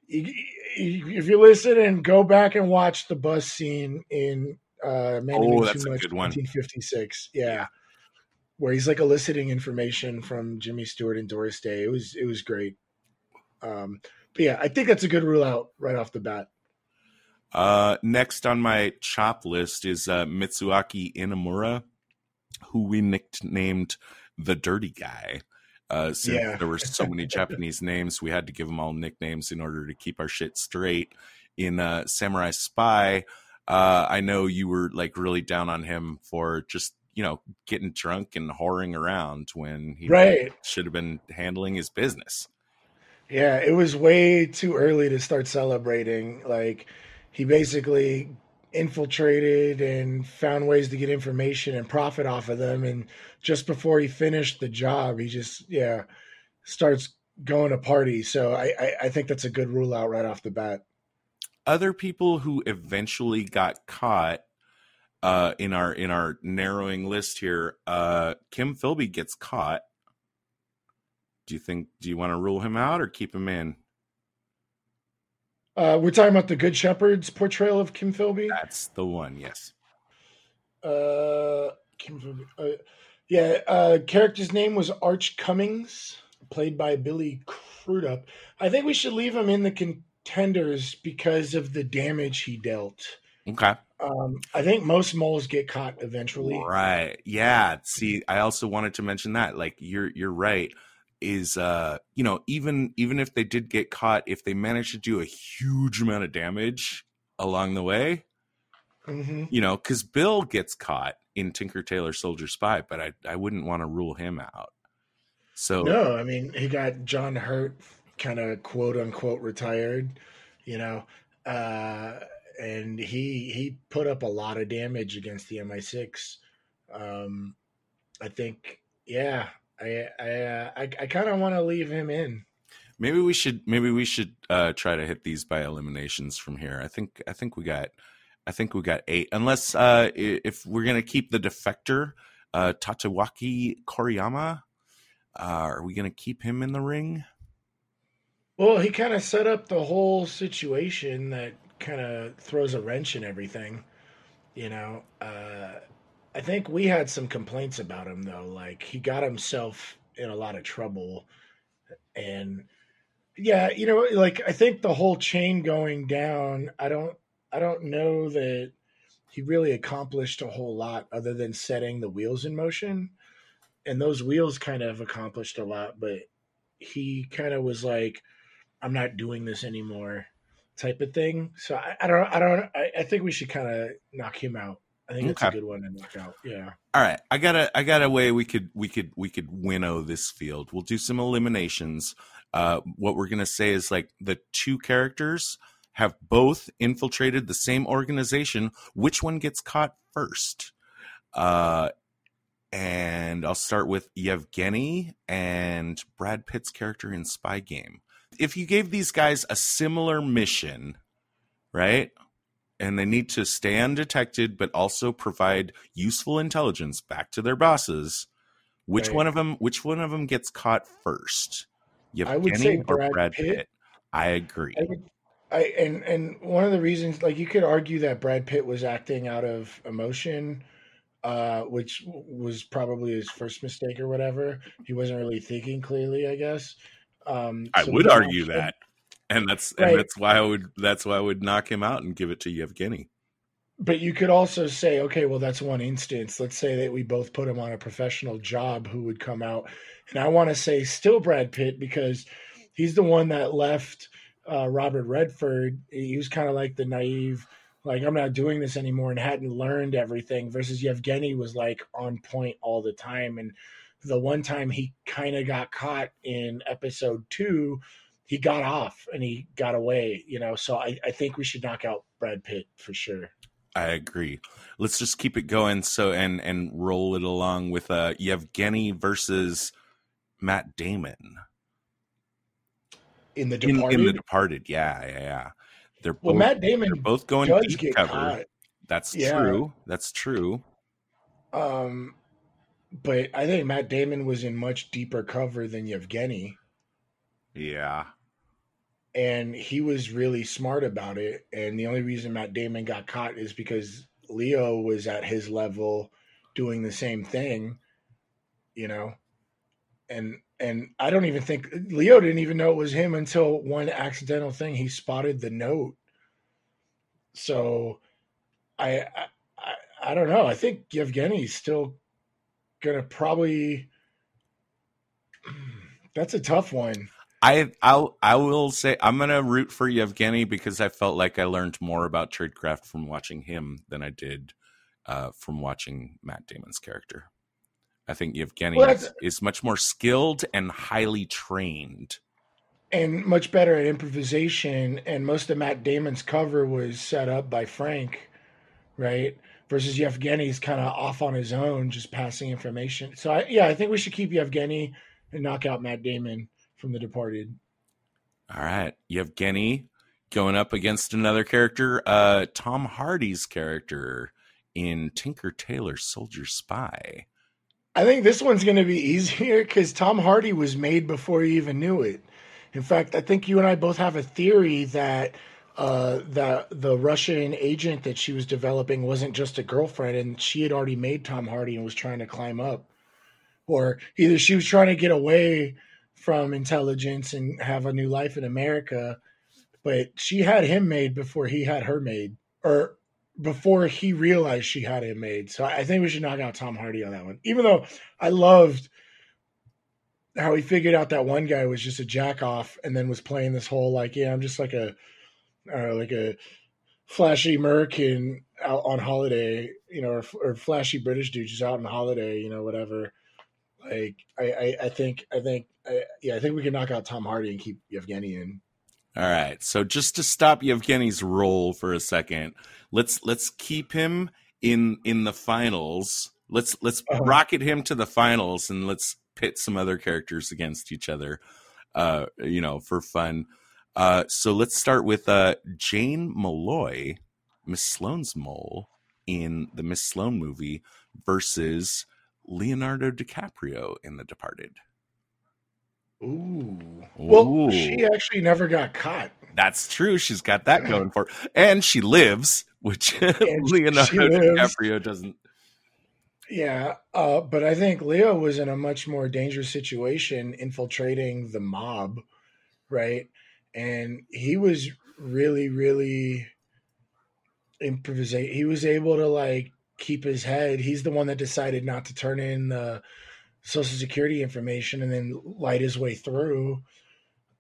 Speaker 4: if you listen and go back and watch the bus scene in uh,
Speaker 3: oh, that's a good
Speaker 4: one. 1956, yeah, where he's like eliciting information from Jimmy Stewart and Doris Day. It was it was great. Um, but yeah, I think that's a good rule out right off the bat.
Speaker 3: Uh, next on my chop list is uh, Mitsuaki Inamura, who we nicknamed the Dirty Guy. Uh, since yeah. there were so many Japanese names, we had to give them all nicknames in order to keep our shit straight. In uh, Samurai Spy, uh, I know you were like really down on him for just you know getting drunk and whoring around when he
Speaker 4: right.
Speaker 3: should have been handling his business.
Speaker 4: Yeah, it was way too early to start celebrating. Like he basically infiltrated and found ways to get information and profit off of them. And just before he finished the job, he just yeah starts going to party. So I, I, I think that's a good rule out right off the bat.
Speaker 3: Other people who eventually got caught uh, in our in our narrowing list here, uh, Kim Philby gets caught. Do you think? Do you want to rule him out or keep him in?
Speaker 4: Uh, we're talking about the Good Shepherd's portrayal of Kim Philby.
Speaker 3: That's the one. Yes.
Speaker 4: Uh, Kim Philby. Uh, yeah, uh, character's name was Arch Cummings, played by Billy Crudup. I think we should leave him in the contenders because of the damage he dealt.
Speaker 3: Okay.
Speaker 4: Um, I think most moles get caught eventually.
Speaker 3: Right. Yeah. See, I also wanted to mention that. Like you're you're right. Is uh, you know, even even if they did get caught, if they managed to do a huge amount of damage along the way,
Speaker 4: hmm
Speaker 3: you know, because Bill gets caught in Tinker Tailor Soldier Spy, but I I wouldn't want to rule him out. So
Speaker 4: No, I mean he got John Hurt kind of quote unquote retired, you know, uh, and he he put up a lot of damage against the MI6. Um, I think, yeah, I I uh, I, I kind of want to leave him in.
Speaker 3: maybe we should maybe we should uh try to hit these by eliminations from here. I think I think we got I think we got eight. Unless uh if we're gonna keep the defector, uh Tatawaki Koriyama, uh, are we gonna keep him in the ring?
Speaker 4: Well, he kind of set up the whole situation that kind of throws a wrench in everything. You know, uh, I think we had some complaints about him though. Like he got himself in a lot of trouble, and yeah, you know, like I think the whole chain going down. I don't, I don't know that he really accomplished a whole lot other than setting the wheels in motion, and those wheels kind of accomplished a lot, but he kind of was like I'm not doing this anymore type of thing. So I, I don't I don't I, I think we should kind of knock him out. I think it's a good one to knock out. Yeah.
Speaker 3: All right, I got a I got a way we could we could we could winnow this field. We'll do some eliminations. Uh, what we're gonna say is like the two characters have both infiltrated the same organization. Which one gets caught first? Uh, and I'll start with Yevgeny and Brad Pitt's character in Spy Game. If you gave these guys a similar mission, right? And they need to stay undetected, but also provide useful intelligence back to their bosses. Which
Speaker 4: Right.
Speaker 3: one of them? Which one of them gets caught first?
Speaker 4: I would
Speaker 3: Yevgeny
Speaker 4: say Brad
Speaker 3: Brad
Speaker 4: Pitt.
Speaker 3: Pitt? I agree.
Speaker 4: I would I and and one of the reasons like you could argue that Brad Pitt was acting out of emotion uh which was probably his first mistake or whatever. He wasn't really thinking clearly, I guess. Um
Speaker 3: I
Speaker 4: so
Speaker 3: would argue
Speaker 4: him-
Speaker 3: that, and that's
Speaker 4: Right.
Speaker 3: and that's why I would that's why I would knock him out and give it to Yevgeny.
Speaker 4: But you could also say, okay, well, that's one instance. Let's say that we both put him on a professional job who would come out. And I want to say still Brad Pitt because he's the one that left uh, Robert Redford. He was kind of like the naive, like, I'm not doing this anymore and hadn't learned everything versus Yevgeny was like on point all the time. And the one time he kind of got caught in episode two, he got off and he got away, you know. So I, I think we should knock out Brad Pitt for sure.
Speaker 3: I agree. Let's just keep it going. So and and roll it along with uh Yevgeny versus Matt Damon
Speaker 4: In the Departed,
Speaker 3: in the Departed. Yeah, yeah, yeah. They're
Speaker 4: well,
Speaker 3: both
Speaker 4: Matt
Speaker 3: they're both going deep cover.
Speaker 4: caught,
Speaker 3: That's
Speaker 4: Yeah.
Speaker 3: true. That's true.
Speaker 4: um, but I think Matt Damon was in much deeper cover than Yevgeny,
Speaker 3: Yeah.
Speaker 4: And he was really smart about it. And the only reason Matt Damon got caught is because Leo was at his level doing the same thing, you know. And and I don't even think Leo didn't even know it was him until one accidental thing. He spotted the note. So I I, I, don't know. I think Yevgeny's still gonna probably that's a tough one.
Speaker 3: I I'll I will say I'm gonna root for Yevgeny because I felt like I learned more about tradecraft from watching him than I did uh, from watching Matt Damon's character. I think Yevgeny
Speaker 4: Well,
Speaker 3: is, is much more skilled and highly trained.
Speaker 4: and much better at improvisation. And most of Matt Damon's cover was set up by Frank, right? Versus Yevgeny's kind of off on his own, just passing information. So I, yeah, I think we should keep Yevgeny and knock out Matt Damon from The Departed.
Speaker 3: All right, Yevgeny going up against another character, uh, Tom Hardy's character in Tinker Tailor Soldier Spy.
Speaker 4: I think this one's going to be easier because Tom Hardy was made before he even knew it. In fact, I think you and I both have a theory that uh, that the Russian agent that she was developing wasn't just a girlfriend, and she had already made Tom Hardy and was trying to climb up, or either she was trying to get away from intelligence and have a new life in America, but she had him made before he had her made, or before he realized she had him made. So I think we should knock out Tom Hardy on that one. Even though I loved how he figured out that one guy was just a jack off and then was playing this whole like, yeah, I'm just like a uh, like a flashy American out on holiday, you know, or, or flashy British dude just out on holiday, you know, whatever. Like I, I, I think I think I, yeah, I think we can knock out Tom Hardy and keep Yevgeny in.
Speaker 3: All right. So just to stop Yevgeny's role for a second, let's let's keep him in in the finals. Let's let's
Speaker 4: Uh-huh.
Speaker 3: rocket him to the finals and let's pit some other characters against each other. Uh, you know, for fun. Uh, so let's start with uh Jane Molloy, Miss Sloane's mole in the Miss Sloane movie versus Leonardo DiCaprio in The Departed.
Speaker 4: Ooh. Well,
Speaker 3: Ooh.
Speaker 4: she actually never got caught.
Speaker 3: That's true. She's got that going for her. And she lives, which Leonardo. DiCaprio doesn't.
Speaker 4: Yeah, uh, but I think Leo was in a much more dangerous situation infiltrating the mob, right? And he was really, really improvisate. He was able to like keep his head. He's the one that decided not to turn in the social security information and then light his way through.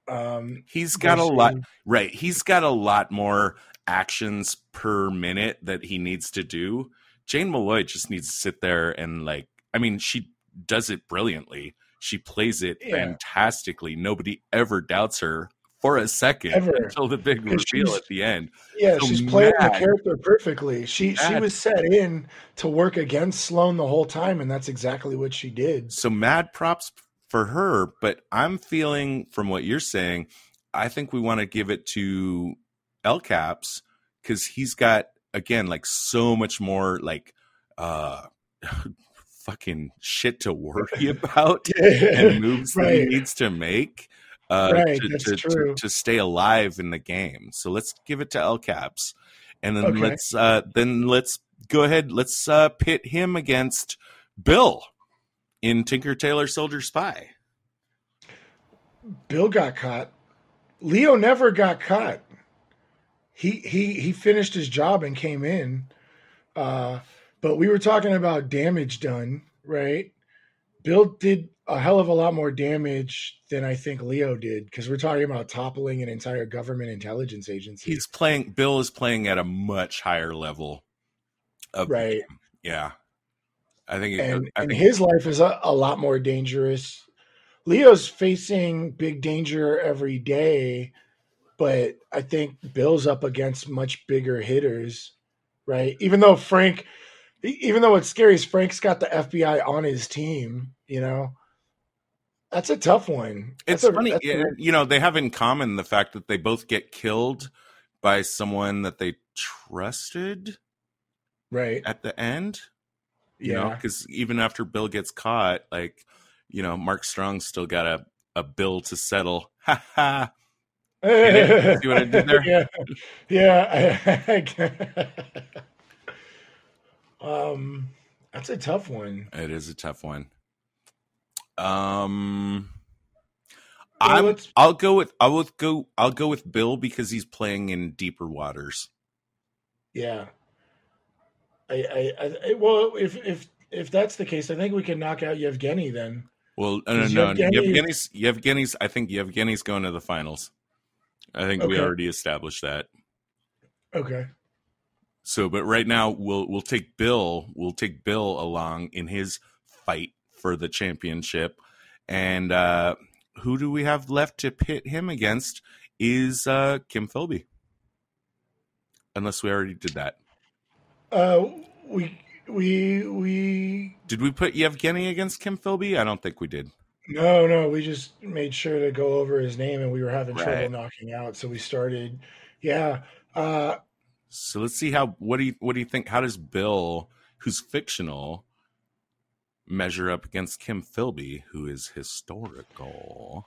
Speaker 4: Um,
Speaker 3: He's got a lot, right? He's got a lot more actions per minute that he needs to do. Jane Molloy just needs to sit there and like, I mean, she does it brilliantly. She plays it
Speaker 4: Yeah.
Speaker 3: fantastically. Nobody ever doubts her for a second
Speaker 4: Ever.
Speaker 3: until the big reveal at the end.
Speaker 4: Yeah,
Speaker 3: So
Speaker 4: she's playing the character perfectly. She she was set in to work against Sloane the whole time, and that's exactly what she did.
Speaker 3: So mad props for her, but I'm feeling from what you're saying, I think we want to give it to El Caps because he's got again like so much more like uh fucking shit to worry about and moves that he needs to make uh
Speaker 4: Right,
Speaker 3: to, to. To, to stay alive in the game. So let's give it to El Caps. And then
Speaker 4: Okay.
Speaker 3: let's uh then let's go ahead, let's uh pit him against Bill in Tinker Tailor Soldier Spy.
Speaker 4: Bill got caught. Leo never got caught. He he he finished his job and came in. Uh, but we were talking about damage done, right? Bill did a hell of a lot more damage than I think Leo did because we're talking about toppling an entire government intelligence agency.
Speaker 3: He's playing Bill is playing at a much higher level of
Speaker 4: Right.
Speaker 3: Yeah. I think it,
Speaker 4: and,
Speaker 3: I
Speaker 4: and
Speaker 3: think
Speaker 4: his life is a, a lot more dangerous. Leo's facing big danger every day, but I think Bill's up against much bigger hitters, right? Even though Frank, even though what's scary is Frank's got the FBI on his team, you know. That's a tough one.
Speaker 3: it's
Speaker 4: a-
Speaker 3: funny
Speaker 4: a-
Speaker 3: you know they have in common the fact that they both get killed by someone that they trusted
Speaker 4: right?
Speaker 3: at the end you know
Speaker 4: Yeah.
Speaker 3: because even after bill gets caught like you know mark strong still got a, a bill to settle ha ha? See what I did there?
Speaker 4: Yeah, yeah. Um, that's a tough one.
Speaker 3: it is a tough one um I'm,
Speaker 4: let's-
Speaker 3: I'll go with I'll go I'll go with Bill because he's playing in deeper waters.
Speaker 4: Yeah. I, I, I, I- well, if if if that's the case, I think we can knock out Yevgeny then.
Speaker 3: Well, no, no, no.
Speaker 4: Yevgeny-
Speaker 3: Yevgeny's Yevgeny's. I think Yevgeny's going to the finals. I think we already established that.
Speaker 4: Okay.
Speaker 3: So, but right now we'll we'll take Bill. We'll take Bill along in his fight for the championship, and uh, who do we have left to pit him against? Is uh, Kim Philby? Unless we already did that.
Speaker 4: Uh, we we we
Speaker 3: Did we put Yevgeny against Kim Philby? I don't think we did.
Speaker 4: no no we just made sure to go over his name and we were having trouble knocking out, so we started. Yeah. Uh,
Speaker 3: So let's see how what do you what do you think? How does Bill, who's fictional, measure up against Kim Philby, who is historical?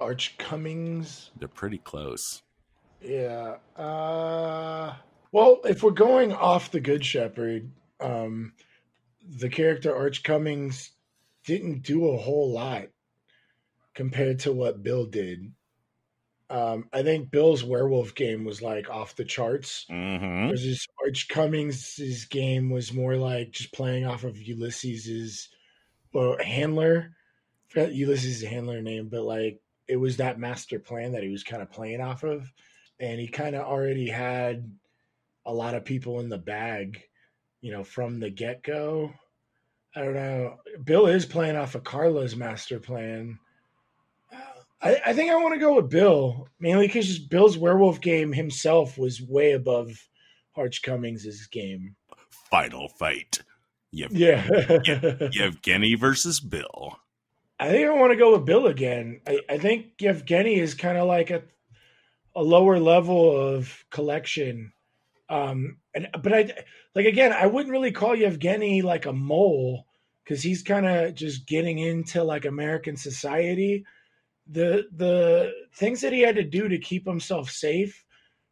Speaker 4: Arch Cummings.
Speaker 3: They're pretty close.
Speaker 4: Yeah. Uh, well, if we're going off the Good Shepherd, um, the character Arch Cummings didn't do a whole lot compared to what Bill did. Um, I think Bill's werewolf game was like off the charts.
Speaker 3: Mm-hmm.
Speaker 4: Versus Arch Cummings' game was more like just playing off of Ulysses's well, handler. I forgot Ulysses' handler name, but like it was that master plan that he was kind of playing off of. And he kind of already had a lot of people in the bag, you know, from the get go. I don't know. Bill is playing off of Carla's master plan. I, I think I want to go with Bill, mainly because Bill's werewolf game himself was way above Arch Cummings' game.
Speaker 3: Final fight. Yev-
Speaker 4: Yeah.
Speaker 3: Yevgeny versus Bill.
Speaker 4: I think I want to go with Bill again. I, I think Yevgeny is kind of like a a lower level of collection. Um, and but I like again, I wouldn't really call Yevgeny like a mole because he's kind of just getting into like American society. The the things that he had to do to keep himself safe,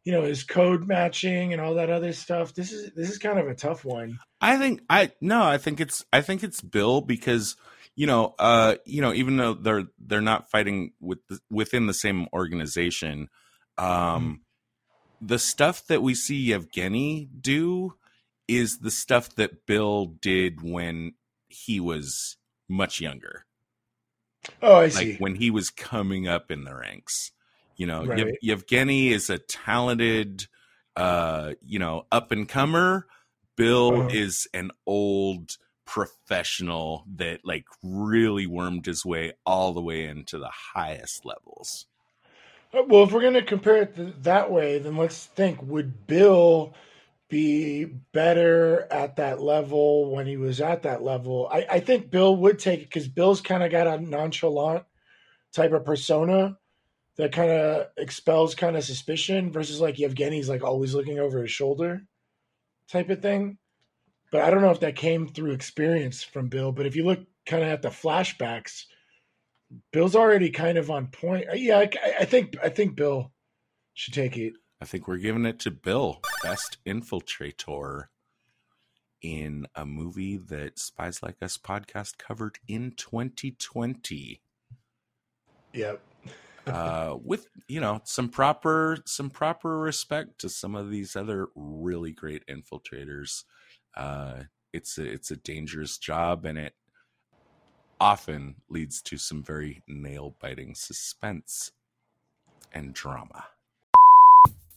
Speaker 4: you know, his code matching and all that other stuff. This is this is kind of a tough one.
Speaker 3: I think I no, I think it's I think it's Bill because you know, uh, you know, even though they're they're not fighting with the, within the same organization, um, the stuff that we see Yevgeny do is the stuff that Bill did when he was much younger,
Speaker 4: Oh, I see.
Speaker 3: like when he was coming up in the ranks. You know,
Speaker 4: Right.
Speaker 3: Yev- Yevgeny is a talented, uh, you know, up and comer. Bill
Speaker 4: Uh-huh.
Speaker 3: is an old professional that like really wormed his way all the way into the highest levels.
Speaker 4: Uh, Well, if we're going to compare it th- that way, then let's think would Bill be better at that level when he was at that level? I, I think Bill would take it because Bill's kind of got a nonchalant type of persona that kind of expels kind of suspicion versus like Yevgeny's like always looking over his shoulder type of thing. But I don't know if that came through experience from Bill. But if you look kind of at the flashbacks, Bill's already kind of on point. Yeah, I, I think I think Bill should take it.
Speaker 3: I think we're giving it to Bill, best infiltrator in a movie that Spies Like Us podcast covered in 2020.
Speaker 4: Yep.
Speaker 3: uh, with you know some proper some proper respect to some of these other really great infiltrators. Uh, it's a, it's a dangerous job, and it often leads to some very nail biting suspense and drama.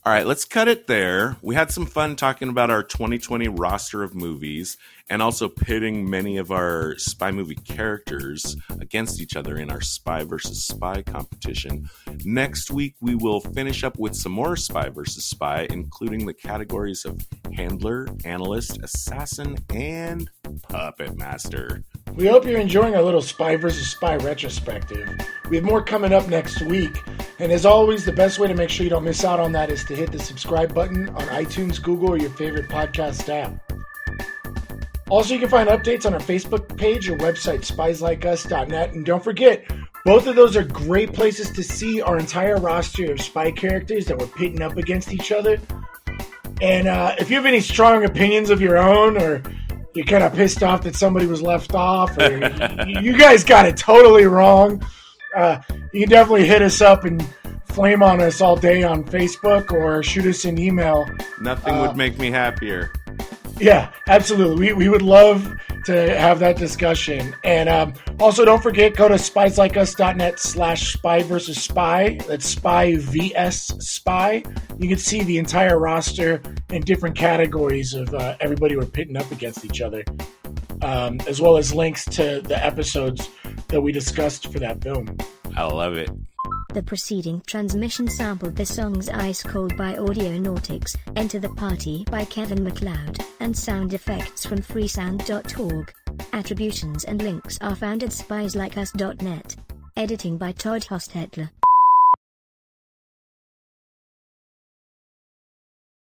Speaker 3: All right, let's cut it there. We had some fun talking about our 2020 roster of movies and also pitting many of our spy movie characters against each other in our spy versus spy competition. Next week, we will finish up with some more spy versus spy, including the categories of handler, analyst, assassin, and puppet master.
Speaker 4: We hope you're enjoying our little spy versus spy retrospective. We have more coming up next week. And as always, the best way to make sure you don't miss out on that is to hit the subscribe button on iTunes, Google, or your favorite podcast app. Also, you can find updates on our Facebook page or website, spieslikeus.net. And don't forget, both of those are great places to see our entire roster of spy characters that we're pitting up against each other. And uh, if you have any strong opinions of your own, or you're kind of pissed off that somebody was left off, or you, you guys got it totally wrong, uh, you can definitely hit us up and flame on us all day on Facebook or shoot us an email.
Speaker 3: Nothing
Speaker 4: Uh,
Speaker 3: would make me happier.
Speaker 4: Yeah, absolutely. We, we would love to have that discussion. And um, also, don't forget, go to spieslikeus.net slash spy versus spy. That's spy vs spy. You can see the entire roster and different categories of uh, everybody we're pitting up against each other, um, as well as links to the episodes that we discussed for that film.
Speaker 3: I love it.
Speaker 1: The preceding transmission sampled the songs Ice Cold by Audio Audionautix, Enter the Party by Kevin MacLeod, and sound effects from freesound.org. Attributions and links are found at spieslikeus.net. Editing by Todd Hostetler.